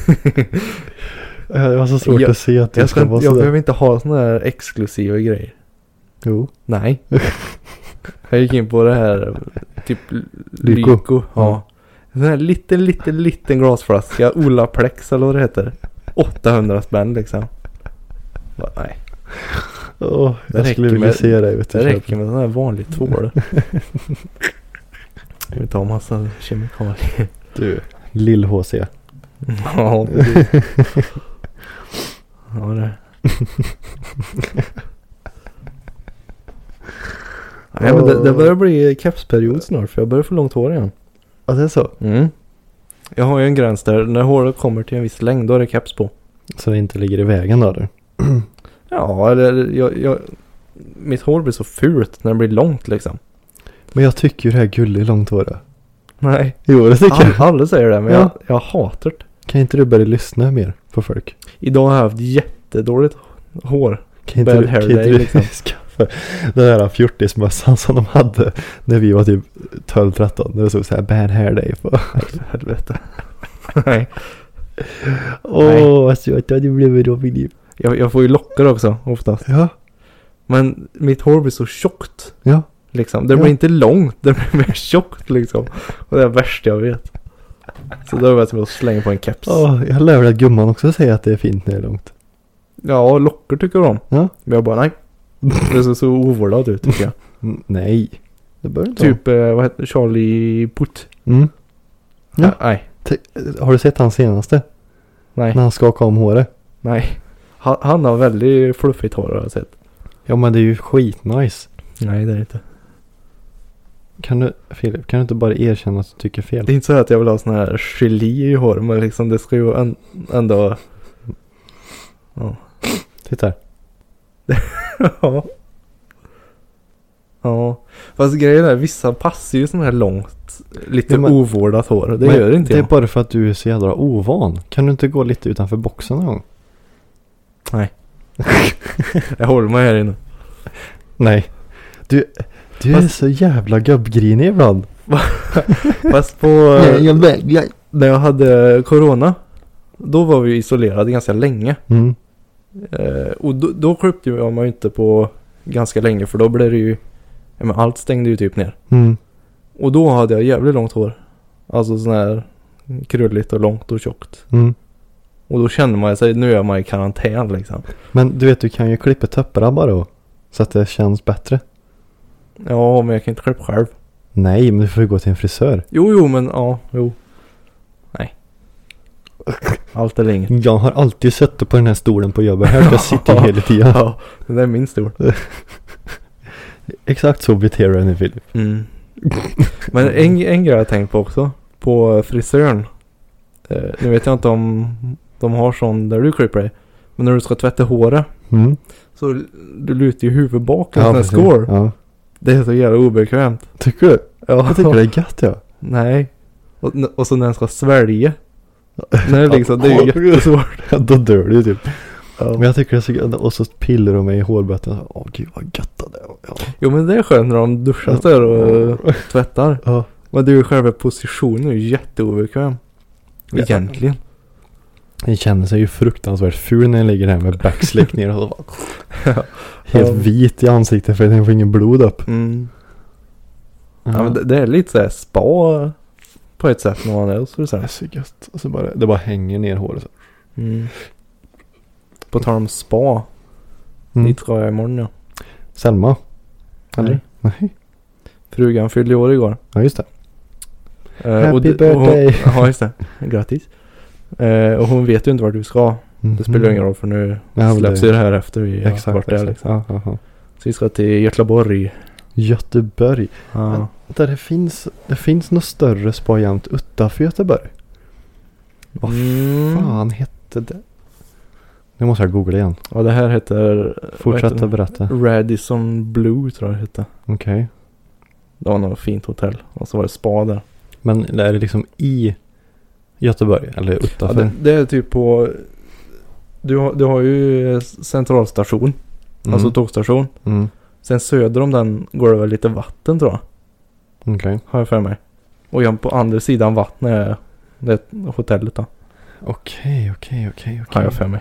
jag har så svårt Jag- att se att det Jag, ska, ska, vara jag behöver inte ha såna här exklusiva grejer. Jo. Nej. jag gick in på det här typ Lyko. Lyko. Ja. En sån här liten, liten, liten glasflaska. Olaplex eller vad det heter. 800 spänn liksom. Bara, nej. Det jag skulle vilja med- se dig. Vet du, Det köpa. räcker med sån här vanlig tvål. Jag vill inte ha massa kemikalier. Du, lill-HC. Ja, precis. Ja, det. Nej men det, det börjar bli kepsperiod snart för jag börjar få långt hår igen. Ja, det är så. Mm. Jag har ju en gräns där när håret kommer till en viss längd då är det keps på. Så det inte ligger i vägen då eller? Ja eller jag, jag, mitt hår blir så fult när det blir långt liksom. Men jag tycker ju det här gulligt långt hår. Nej. Jo, det tycker jag. Alla, säger det men Ja. jag, jag hatar det. Kan inte du börja lyssna mer på folk? Idag har jag haft jättedåligt hår. Kan inte Bad du, hair kan inte day, du liksom. skaffa den där fjortismössan som de hade när vi var typ 12-13. Det stod så här bad hair day på. Nej helvete. Nej. Åh, vad söt du blivit då Filip. Jag, jag får ju lockar också oftast. Ja, Men mitt hår blir så tjockt. ja. Liksom. Det Ja. blir inte långt, det blir mer tjockt liksom. Och det är det värsta jag vet. Så då är det som att slänga på en keps. Åh, jag lär väl att gumman också säger att det är fint när det är långt. Ja, lockar tycker de. Ja. Men jag bara nej. Det ser så ovårdat ut tycker jag. Mm, nej. Det bör inte typ, eh, vad heter Charlie Putt? vara. Mm. Ja. Ja. nej, Har du sett hans senaste? nej, När han skakade om håret? nej. Han, han har väldigt fluffigt hår har jag sett. Ja men det är ju skitnice. Nej, det är det inte. Kan du, Filip, kan du inte bara erkänna att du tycker fel? Det är inte så att jag vill ha sån här gelé i hår, men liksom det ska ju en, ändå... Ja. Titta här. ja. Ja. Fast grejen är, vissa passar ju sån här långt, lite Ja, men- ovårdat hår. Det gör inte Det är jag. bara för att du är så jävla ovan. Kan du inte gå lite utanför boxen någon gång? Jag håller mig här inne. Nej. Du, du är Fast- så jävla gubbgrinig ibland. Fast på... jag vägrar. när jag hade corona. Då var vi isolerade ganska länge. Mm. Eh, och då, då klippte jag mig inte på ganska länge för då blev det ju... Ja, men allt stängde ju typ ner. Mm. Och då hade jag jävligt långt hår. Alltså sån här krulligt och långt och tjockt. Mm. Och då kände man sig, nu är man i karantän liksom. Men du vet, du kan ju klippa tupparna bara då. Så att det känns bättre. Ja, men jag kan inte klippa själv. Nej, men du får ju gå till en frisör. Jo, jo, men ja, jo. Nej. Allt eller inget. Jag har alltid suttit på den här stolen på jobbet. Här ska jag sitta hela tiden. Ja, det är min stol. Exakt så beter du dig nu Filip. Mm. Men en, en grej jag tänkt på också. På frisören. Eh, nu vet jag inte om de har sån där du klipper dig. Men när du ska tvätta håret. Mm. Så du lutar ju huvudet bak en sån här skål. Ja. Det är så jävla obekvämt. Tycker du? Ja. Jag tycker det är gött ja. Nej. Och, och så när den ska svälja. Nej, liksom, det är ju jättesvårt. Då dör du typ. Ja. Men jag tycker det är så gött. Och så pillar de mig i hårbötten. Åh gud vad gött det är. Ja. Jo men det är skönt när de duschar där och tvättar. Ja. Men det är ju själva positionen är ju jätteobekväm. Ja. Den känner sig ju fruktansvärt ful när jag ligger här med backslick ner och så. Helt Ja. vit i ansiktet för att den får ingen blod upp. Mm. Ja, men det, det är lite såhär spa på ett sätt när man är hos Det är frisören. så gött. Och så bara, det bara hänger ner håret så. Mm. På tal om spa. Mm. Dit ska jag imorgon ja. Selma? Nej. Nej. Frugan fyllde år igår. Ja just det. Eh, Happy det- och birthday. Ja just det. Grattis. Eh, och hon vet ju inte vart vi ska. Det spelar ingen roll för nu Mm. Ja, men släpps det- ju det här efter vi har Exakt. varit där liksom. Ja, ja, ja. Så vi ska till Göteborg. Göteborg. Ja. Där det finns, det finns något större spa jämt utanför Göteborg. Vad Mm. fan hette det? Nu måste jag googla igen. Ja det här heter Fortsätt vad att heter berätta. Radisson Blue tror jag det hette. Okej. Det var något fint hotell. Och så var det spa där. Men är det liksom i Göteborg eller Ja, utanför? det, det är typ på du har, du har ju centralstation. Mm. Alltså tågstation. mm. Sen söder om den går det väl lite vatten tror jag. Okej. Har jag för mig. Och jag på andra sidan vattnet är det hotellet då. Okej, okej, okej, Har jag för mig.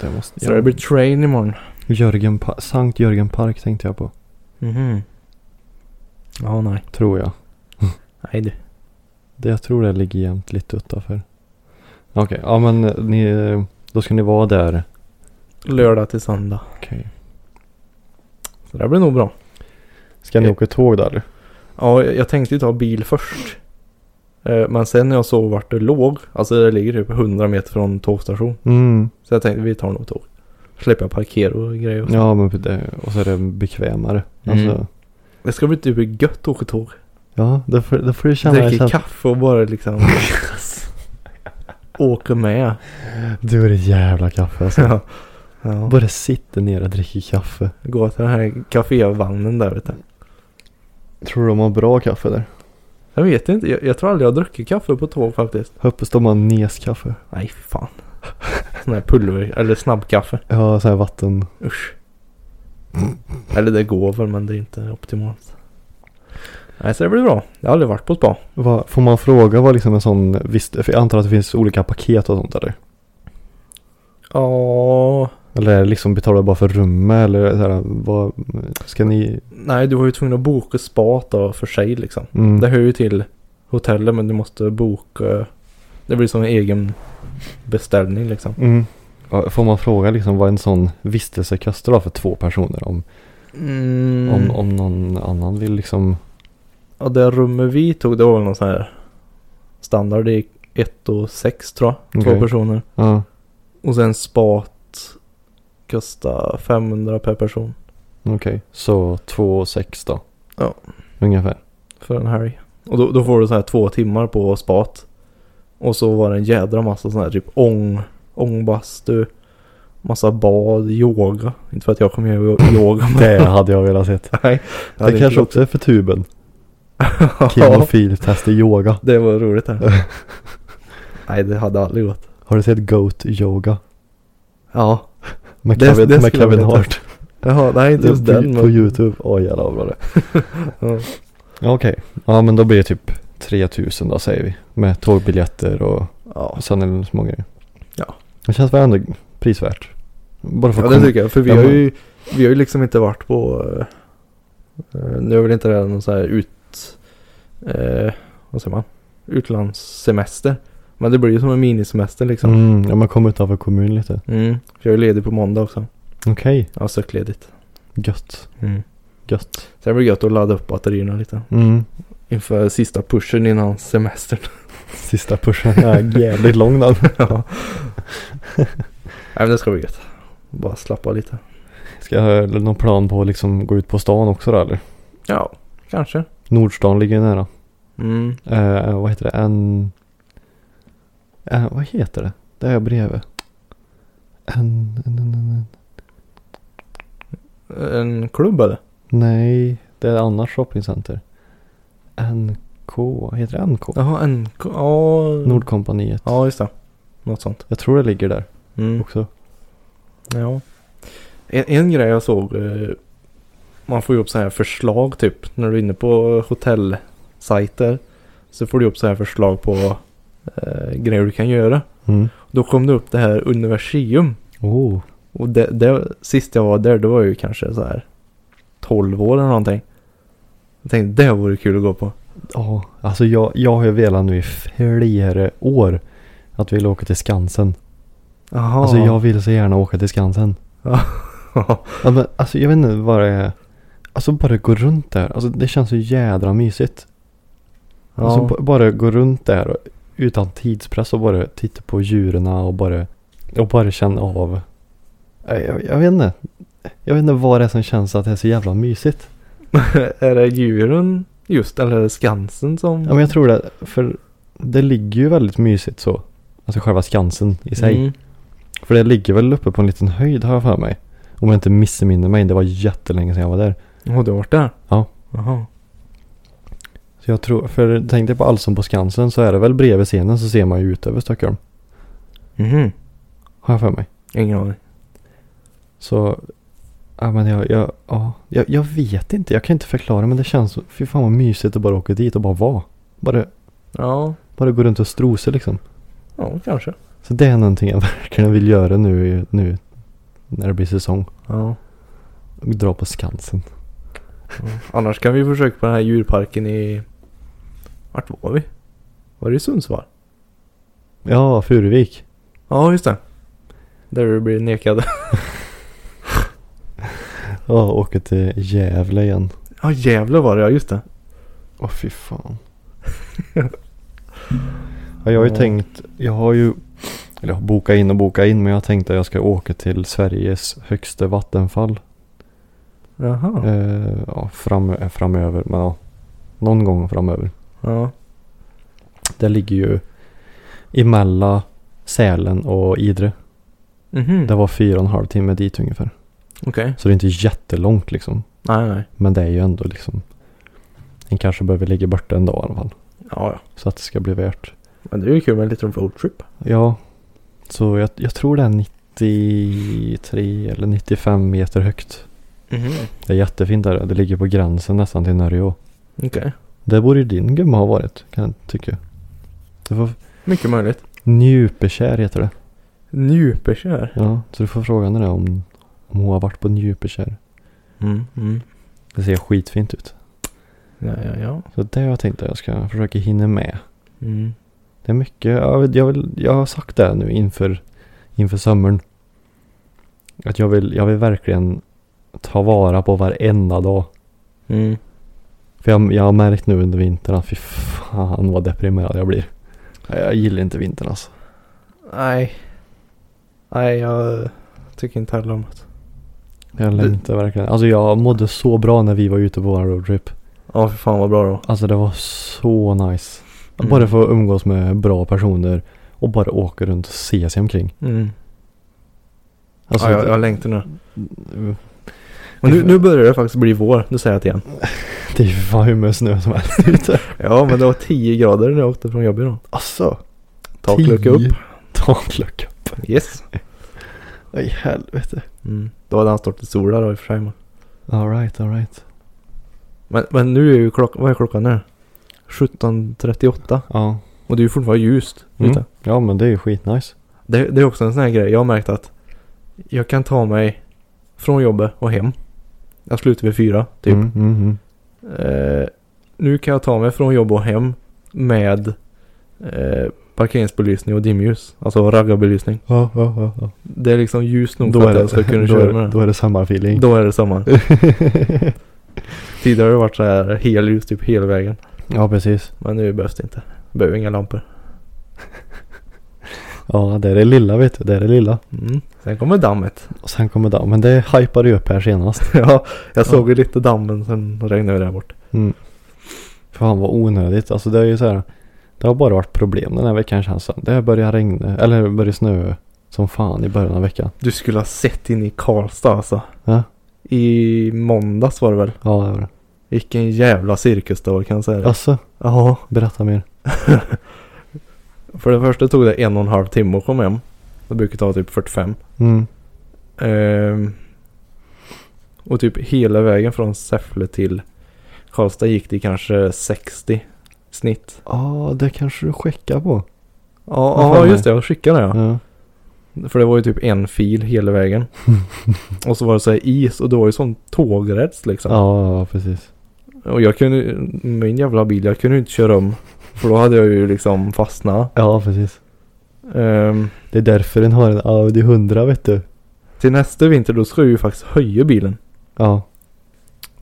Det måste Så det blir train imorgon. Jörgen pa- Sankt Jörgen Park tänkte jag på. Mhm. Ja, nej. Tror jag. Nej du. Det, jag tror det ligger jämt lite utanför. Okej, ja men eh, ni, eh, då ska ni vara där. Lördag till söndag. Okej. Så det blir nog bra. Ska ni Eh. åka tåg där? Ja, jag jag tänkte ju ta bil först. Men sen när jag såg vart det låg. Alltså det ligger typ 100 meter från tågstation. Mm. Så jag tänkte vi tar nog tåg. Slipper jag parkera och grejer. Och så. Ja men det, och så är det bekvämare. Mm. Alltså, Det ska bli typ gött att åka tåg. Ja, då får, då får du känna Dricker känna. kaffe och bara liksom åker med. Du är ett jävla kaffe alltså. Ja. Ja. Bara sitter ner och dricker kaffe. Gå till den här kafévagnen där vet du. Tror du de har bra kaffe där? Jag vet inte. Jag, jag tror aldrig jag har druckit kaffe på tåg faktiskt. Hoppas de har neskaffe. Nej fan. Sån här pulver eller snabbkaffe. Ja, så här vatten. Usch. Eller det går väl men det är inte optimalt. Nej så det blir bra. Jag har aldrig varit på spa. Vad, får man fråga vad liksom en sån, visst, för jag antar att det finns olika paket och sånt eller? Ja. Eller liksom betalar bara för rummet eller så här, vad, ska ni? Nej du var ju tvungen att boka spat då för sig liksom. Mm. Det hör ju till hotellet men du måste boka. Det blir som en egen beställning liksom. Mm. Får man fråga liksom vad en sån vistelse kostar för två personer? Om, Mm. om, om någon annan vill liksom, Ja det rummet vi tog det var väl någon sån här standard i 1 och 6 tror jag. Två Okej. personer. ja, Och sen spat kostar 500 per person. okej. Så två och sex då? Ja. Ungefär. För en helg. Och då, då får du så här två timmar på spat. Och så var det en jädra massa sån här typ ång, ångbastu. Massa bad, yoga. Inte för att jag kommer göra yoga men. Det hade jag velat sett. Nej. Det kanske också är för tuben. Ja, Kemofiltest i yoga. det var roligt här. Nej det hade aldrig gått. Har du sett Goat Yoga? Ja. Med Det- Kevin, det med Kevin Hart. Jaha, nej inte just den på men. YouTube. Åh jävlar vad bra det Ja. Okej. Ja men då blir det typ 3000 då säger vi. Med tågbiljetter och Ja. och sen är det små grejer. Ja. Det känns väl ändå prisvärt. Bara för Ja det tycker jag. För vi har ju, vi har ju liksom inte varit på, eh, nu är väl inte det någon så här ut, eh, vad säger man, utlandssemester. Men det blir ju som en minisemester liksom. Mm, ja man kommer utanför kommun lite. Mm. För jag är ledig på måndag också. Okej. Jag har sökt ledigt. Gött. Mm. Gött. Det blir gött att ladda upp batterierna lite. Mm. Inför sista pushen innan semestern. Sista pushen är jävligt lång den. ja. Nej men det ska bli gött. Bara slappa lite. Ska jag ha någon plan på att liksom gå ut på stan också då eller? Ja, kanske. Nordstan ligger ju nära. Mm. Eh, vad heter det? En... Eh, vad heter det? Det är bredvid. En, en, en, en, en. En klubb eller? Nej, det är annat shoppingcenter. NK, heter det NK? Jaha, en... Ja. Nordkompaniet. Ja, just det. Något sånt. Jag tror det ligger där Mm. också. Ja. En, en grej jag såg. Man får ju upp så här förslag typ. När du är inne på hotellsajter. Så får du upp så här förslag på eh, grejer du kan göra. Mm. Då kom det upp det här Universium. Oh. Och det, det, sist jag var där då var jag ju kanske så här 12 år eller någonting. Jag tänkte det vore kul att gå på. Ja, alltså jag, jag har ju velat nu i flera år att vi vill åka till Skansen. Jaha. Alltså jag vill så gärna åka till Skansen. Ja, men, alltså jag vet inte vad det är. Alltså bara gå runt där. Alltså det känns så jädra mysigt. Alltså ja. b- bara gå runt där och, utan tidspress och bara titta på djuren och bara, och bara känna av. Jag, jag, jag vet inte. Jag vet inte vad det är som känns att det är så jävla mysigt. är det djuren just eller är det Skansen som? Ja men jag tror det. För det ligger ju väldigt mysigt så. Alltså själva Skansen i sig. Mm. För det ligger väl uppe på en liten höjd har jag för mig. Om jag inte missminner mig. Det var jättelänge sedan jag var där. Har du varit där? Ja. Jaha. Så jag tror, för tänk dig på Allsång på Skansen så är det väl bredvid scenen så ser man ju ut över Stockholm. Mhm. Har jag för mig. Ingen aning. Så Ja men jag, jag, ja, jag, jag vet inte. Jag kan inte förklara men det känns fy fan vad mysigt att bara åka dit och bara vara. Bara, Ja, bara gå runt och strosa liksom. ja kanske. Så det är någonting jag verkligen vill göra nu, nu när det blir säsong. Ja. Och dra på Skansen. Annars kan vi försöka på den här djurparken i... Vart var vi? Var det i Sundsvall? Ja, Furuvik. Ja, just det. Där du blir nekad. Ja, åka till Gävle igen. Ja, Gävle var det ja, just det. Åh fy fan. ja, jag har ju Ja. tänkt, jag har ju, eller boka in och boka in men jag har tänkt att jag ska åka till Sveriges högsta vattenfall. Jaha. Eh, ja, fram, framöver, men ja, någon gång framöver. Ja. Det ligger ju emellan Sälen och Idre. Mhm. Det var fyra och en halv timme dit ungefär. Okej. Så det är inte jättelångt liksom. Nej, nej. Men det är ju ändå liksom. En kanske behöver ligga borta en dag i alla fall. Ja, ja. Så att det ska bli värt. Men det är ju kul med en liten roadtrip. Ja. Så jag, jag tror det är 93 eller 95 meter högt. Mhm. Det är jättefint där. Det ligger på gränsen nästan till Norge. Okej. Det borde ju din gumma ha varit kan jag tycka. Det var Mycket möjligt. Njupekär heter det. Njupekär. Ja, så du får fråga henne om, om hon har varit på Njupekär. Mm, mm. Det ser skitfint ut. Ja, ja, ja. Så det har jag tänkt att jag ska försöka hinna med. Mm. Det är mycket, jag, vill, jag, vill, jag har sagt det nu inför, inför sommaren. Att jag vill, jag vill verkligen ta vara på varenda dag. Mm. För jag, jag har märkt nu under vintern att fy fan vad deprimerad jag blir. Jag, gillar inte vintern alltså. Nej. Nej, jag tycker inte heller om det. Jag längtar verkligen. Alltså jag mådde så bra när vi var ute på vår roadtrip. Ja, för fan vad bra då. Alltså det var så nice. Mm. Bara få umgås med bra personer och bara åka runt och se sig omkring. Mm. Alltså, ja, jag, jag längtar nu. Men nu, nu börjar det faktiskt bli vår. Nu säger jag det igen. det är ju fan hur mycket snö som helst ute. Ja, men det var 10 grader när jag åkte från jobbet idag. Alltså. Taklucka upp. Taklucka upp. Yes. Oj helvete. Mm. Då hade han stått i sol där då i och för sig. Alright, alright. Men, men nu är ju klockan, vad är klockan nu? 17.38. Ja. Och det är ju fortfarande ljust. Mm. ute. Ja men det är ju skitnice. Det, det är också en sån här grej. Jag har märkt att jag kan ta mig från jobbet och hem. Jag slutar vid fyra typ. Mm, mm, mm. Eh, nu kan jag ta mig från jobb och hem med eh, parkeringsbelysning och dimljus. Alltså raggarbelysning. Ja, ja, ja. ja. Det är liksom ljus nog Då, för att jag ska det, kunna köra är, med det- det. då är det samma feeling. Då är det samma. Tidigare har det varit så här helljus typ hela vägen. ja precis. Men nu behövs det inte. Behöver inga lampor. Ja det är det lilla vet du. Det är det lilla. Mm. Sen kommer dammet. Och sen kommer damm. Men det hypade ju upp här senast. ja, jag såg ju lite dammen sen regnade det där bort. Mm. Fan vad onödigt. Alltså det är ju så här. Det har bara varit problem den här veckan känns det. Det har börjat regna. Eller börjat snö. Som fan i början av veckan. Du skulle ha sett in i Karlstad alltså. Ja. I måndags var det väl? Ja det var det. Vilken jävla cirkus det var kan jag säga. Alltså. Ja. Berätta mer. För det första tog det en och en halv timme att komma hem. Det brukar ta typ 45. Mm. Ehm, och typ hela vägen från Säffle till Karlstad gick det kanske 60 snitt. Ja det kanske du skickar på. Ja, ja fan just det. Jag skickade det ja. Ja. För det var ju typ en fil hela vägen. och så var det så här is och det var ju sån tågräls liksom. Ja, precis. Och jag kunde, min jävla bil, jag kunde ju inte köra om. För då hade jag ju liksom fastnat. Ja precis. Ehm, Det är därför den har en Audi 100 vet du. till nästa vinter då ska jag ju faktiskt höja bilen. Ja.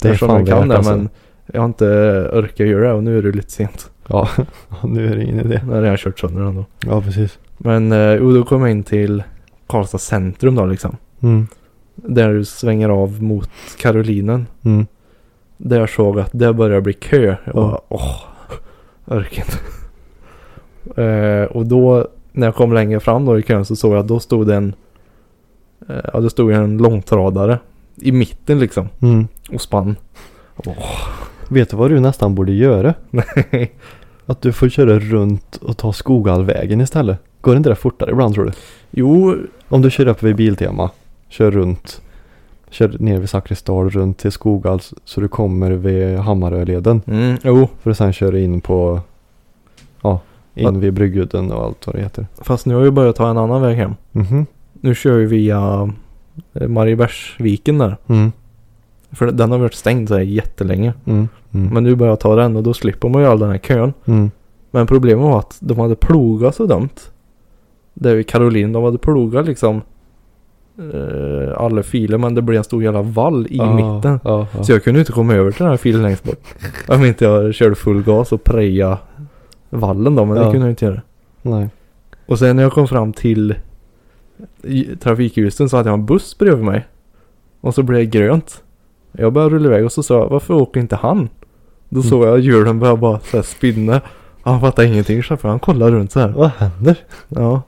Det är Eftersom fan jag kan värt det, alltså. men jag har inte orkat göra det och nu är det lite sent. Ja, nu är det ingen idé. När jag har kört sönder den då. Ja precis. Men eh, jo, då kom jag in till Karlstad centrum då liksom. Mm. Där du svänger av mot Karolinen. Mm. Där jag såg att det börjar bli kö. Jag Ja. bara, åh, inte. eh, och då när jag kom längre fram då i kön så såg jag att då stod det en, eh, ja det stod en långtradare i mitten liksom Mm. och spann. Åh, Vet du vad du nästan borde göra? nej. Att du får köra runt och ta Skoghallvägen istället. Går inte det fortare ibland tror du? Jo, Om du kör upp vid Biltema. Kör runt. Kör ner vid Zakrisdal runt till Skoghall så du kommer vid Hammaröleden. Mm, jo. För att sen köra in på, ja, in vid Bryggudden och allt vad det heter. Fast nu har vi börjat ta en annan väg hem. Mhm. Nu kör vi via eh, Mariebergsviken där. Mm. För den har varit stängd så här jättelänge. Mm. Mm. Men nu börjar jag ta den och då slipper man ju all den här kön. Mm. Men problemet var att de hade plogat så dumt. Där vid Karolin, de hade plogat liksom eh, alla filer men det blev en stor jävla vall i Ja, mitten. Ja, ja. Så jag kunde inte komma över till den här filen längst bort. Om inte jag körde full gas och preja vallen då, men det kunde jag inte göra. Nej. Och sen när jag kom fram till trafikljusen så hade jag en buss bredvid mig. Och så blev det grönt. Jag började rulla iväg och så sa jag, varför åker inte han? Då Mm. såg jag hjulen börja bara så här spinna. Han fattade ingenting så för han kollade runt så här. Vad händer? Ja.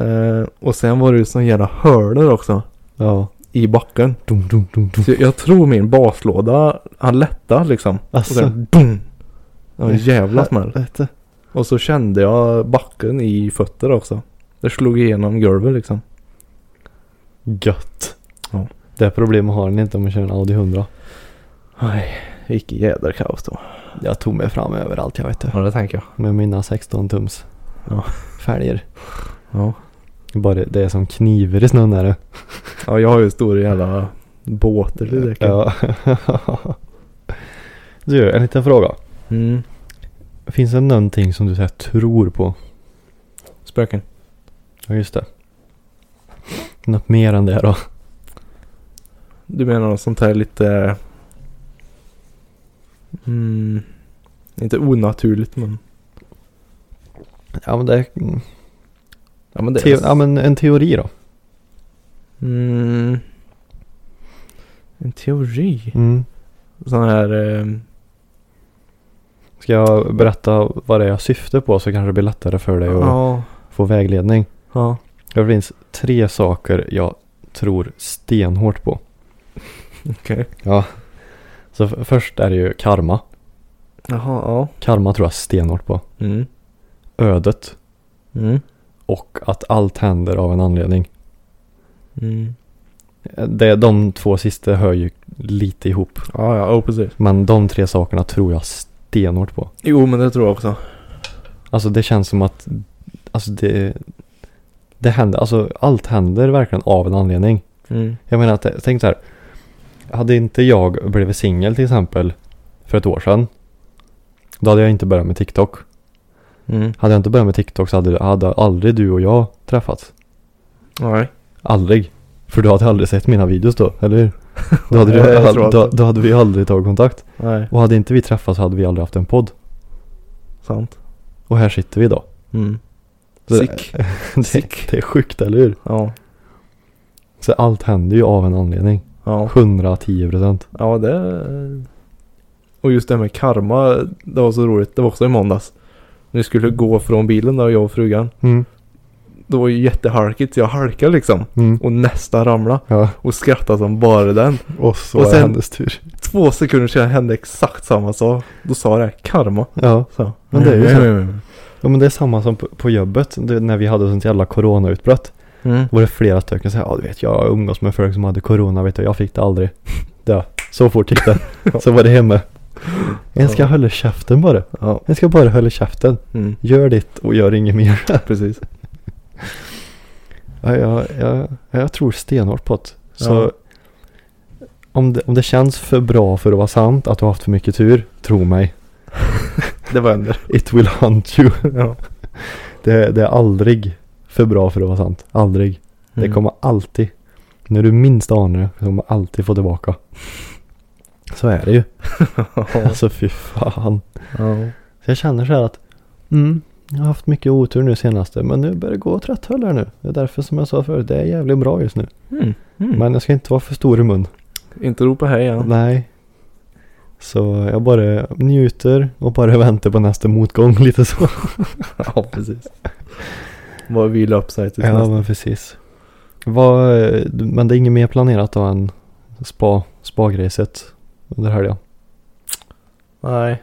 Eh, och sen var det ju sån jävla hörner också. Ja. I backen. Dum, dum, dum, dum. Så jag, tror min baslåda, han lättade liksom. Och Alltså. sen dum. Det var en jävla smäll. Helvete. Och så kände jag backen i fötter också. Det slog igenom golvet liksom. Gött. Ja. Det problemet har ni inte om man kör en Audi 100. Nej, vilket jädra kaos då. Jag tog mig fram överallt jag vet det. Ja, det tänker jag. Med mina 16 tums Ja. fälgar. Ja. Bara det är som knivar i snön är det. Ja, jag har ju stora jävla båtar i däcken. Ja. du, en liten fråga. Mm. Finns det någonting som du så här, tror på? Spöken. Ja, just det. Något mer än det då? Du menar något sånt här lite... Mm, inte onaturligt men... Ja, men det. Ja men det Te- ja, men en teori då. Mm, en teori. Mm. Sån här... Eh, Ska jag berätta vad det är jag syftar på så kanske det blir lättare för dig att ja. få vägledning. Ja. Det finns tre saker jag tror stenhårt på. Okej. Ja. Så f- först är det ju karma. Jaha, ja. Karma tror jag stenhårt på. Mm. Ödet. Mm. Och att allt händer av en anledning. Mm. Det, de två sista hör ju lite ihop. Ja, ja, oh, precis. Men de tre sakerna tror jag stenhårt på. Jo, men det tror jag också. Alltså det känns som att Alltså det Det händer, alltså allt händer verkligen av en anledning. Mm. Jag menar att, tänk så här. Hade inte jag blivit singel till exempel för ett år sedan. Då hade jag inte börjat med TikTok. Mm. Hade jag inte börjat med TikTok så hade, hade aldrig du och jag träffats. Nej. Aldrig. För du hade aldrig sett mina videos då, eller hur? Då hade, du, då, då hade vi aldrig tagit kontakt. Nej, Och hade inte vi träffats så hade vi aldrig haft en podd. sant. Och här sitter vi idag. Mm. Sick. Det, Sick. det är sjukt, eller hur? Ja. Så allt händer ju av en anledning. Ja. 110 procent. Ja, det... Och just det här med karma, det var så roligt. Det var också i måndags. När vi skulle gå från bilen där, jag och frugan. Mm. Det var ju jättehalkigt, så jag halkade liksom. Mm. Och nästan ramla Ja. Och skrattade som bara den. Och så Och sen- hennes tur. Två sekunder sedan hände exakt samma sak. Då sa det, karma. Ja. Så. Men det är ju så. Mm. ja men det är samma som på, på jobbet. Det, när vi hade sånt jävla coronautbrott. Mm. Var det flera stycken som sa ja du vet jag umgås med folk som hade corona vet du. Jag fick det aldrig. Ja. Så fort gick det. så var det hemma. En ska Ja. hålla käften bara. Ja. En ska bara hålla käften. Mm. Gör ditt och gör inget mer. Precis. Ja, jag, jag, jag tror stenhårt på det. Så om, det, om det känns för bra för att vara sant att du har haft för mycket tur, tro mig. Det var ändå. It will hunt you. Ja. Det, det är aldrig för bra för att vara sant. Aldrig. Det Mm. kommer alltid. När du minst anar det, kommer alltid få tillbaka. Så är det ju. Alltså fy fan. ja. Så jag känner så här att mm, jag har haft mycket otur nu senaste. Men nu börjar det gå åt rätt håll här nu. Det är därför som jag sa förut, det är jävligt bra just nu. Mm. Mm. Men jag ska inte vara för stor i mun. Inte ropa hej igen. Nej. Så jag bara njuter och bara väntar på nästa motgång lite så. Ja, precis. Bara vila upp sig tills Ja nästa. men precis. Vad, men det är inget mer planerat då än spa, spagracet under helgen? Nej.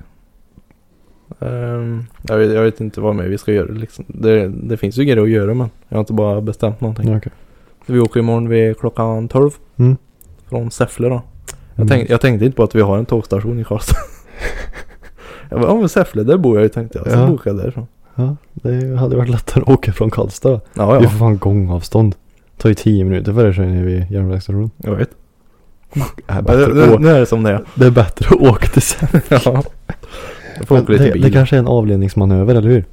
Ehm, jag, vet, jag vet inte vad mer vi ska göra liksom. Det, det finns ju grejer att göra men jag har inte bara bestämt någonting. Ja, okej. Vi åker imorgon vid klockan 12. Mm. Från Säffle då. Jag, Mm. tänkte, jag tänkte inte på att vi har en tågstation i Karlstad. jag bara, ja men Säffle, där bor jag ju tänkte jag. Så Ja. bokade jag därifrån. Ja, det hade varit lättare att åka från Karlstad då. Ja, Det är ja. för fan gångavstånd. Det tar ju tio minuter för dig så är ni vid järnvägsstationen. Jag vet. Det är, bättre nu är det som det är. det är bättre att åka till Säffle. ja. Det, det kanske är en avledningsmanöver, eller hur?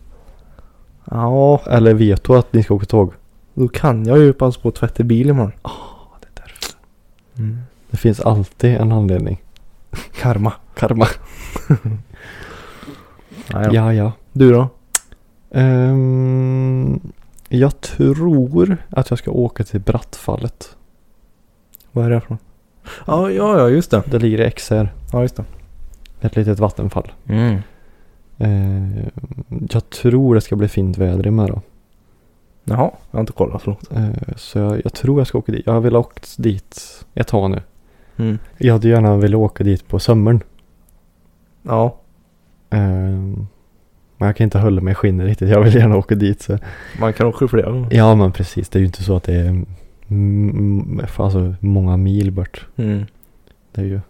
Ja, Eller vet du att ni ska åka tåg? då kan jag ju passa på att tvätta bil imorgon. det är därför. Mm. Det finns alltid en anledning. Karma. Karma. Ja, ja. Du då? Ehm, jag tror att jag ska åka till Brattfallet. Vad är det för något? Ja, ja, ja, just det. Det ligger i XR. Ja, just det. Ett litet vattenfall. Mm. Ehm, jag tror det ska bli fint väder imorgon. Jaha, jag har inte kollat så långt. Uh, så jag, jag tror jag ska åka dit. Jag vill åka dit ett tag nu. Mm. Jag hade gärna velat åka dit på sommaren. Ja, Ehm, men jag kan inte hålla mig i skinnet riktigt. Jag vill gärna åka dit. Så. man kan åka flera gånger. Ja men precis. Det är ju inte så att det är alltså, många mil bort. Mm. Det är ju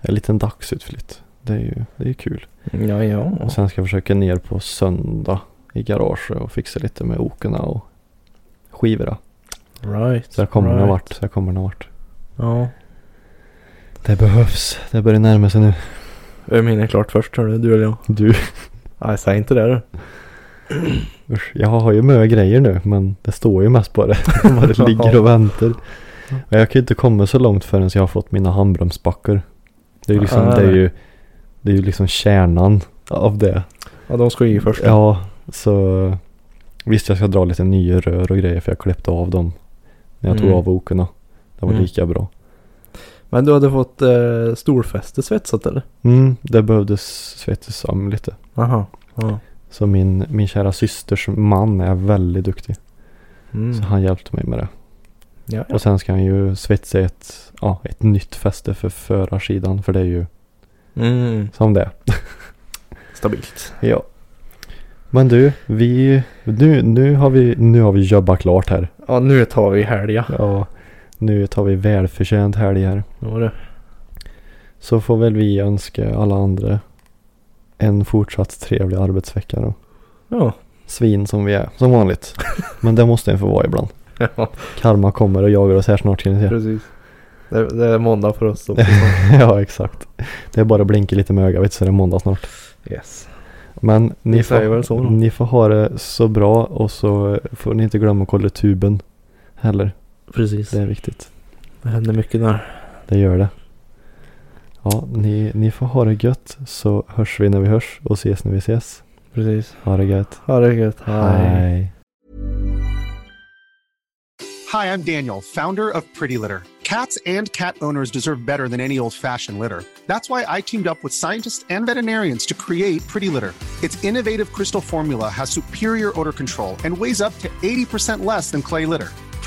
en liten dagsutflytt. Det är ju det är kul. Ja, ja. Och sen ska jag försöka ner på söndag i garaget och fixa lite med okerna och skivorna. Right. Så jag kommer right. någon vart. Så jag kommer någon vart. Ja. Det behövs. Det börjar närma sig nu. Vem hinner klart först hörru? Du eller jag? Du. Nej, säg inte det du. Usch, jag har ju mycket grejer nu men det står ju mest på det. Det ligger och väntar. Och jag kan ju inte komma så långt förrän jag har fått mina handbromsbackar. Det är ju liksom, det är ju, det är ju liksom kärnan av det. Ja, de ska i först. Ja, så visst jag ska dra lite nya rör och grejer för jag klippte av dem när jag tog Mm. av okerna. Det var Mm. lika bra. Men du hade fått eh, storfäste svetsat eller? Mm, det behövdes svettas om lite. Aha. Ja. Så min, min kära systers man är väldigt duktig. Mm. Så han hjälpte mig med det. Ja, ja. Och sen ska han ju svetsa ett, ja, ett nytt fäste för förarsidan. För det är ju Mm. som det är. Stabilt. Ja. Men du, vi, nu, nu, har vi, nu har vi jobbat klart här. Ja, nu tar vi helga. Ja, nu tar vi välförtjänt helg här. Ja, det. Så får väl vi önska alla andra en fortsatt trevlig arbetsvecka då. Ja. Svin som vi är, som vanligt. Men det måste en få vara ibland. ja, Karma kommer och jagar oss här snart kan ni se. precis. Det, det är måndag för oss också. ja, exakt. Det är bara att blinka lite med ögat så är det måndag snart. yes. Men ni får, så ni får ha det så bra och så får ni inte glömma att kolla tuben heller. Precis. Det är viktigt. Det händer mycket där. Det gör det. Ja, ni, ni får ha det gött så hörs vi när vi hörs och ses när vi ses. Precis. Ha det gött. Ha det gött. Hej. Hi, I'm Daniel, founder of Pretty Litter. Cats and cat owners deserve better than any old fashioned litter. That's why I teamed up with scientists and veterinarians to create Pretty Litter. Its innovative crystal formula has superior odor control and weighs up to 80% less than clay litter.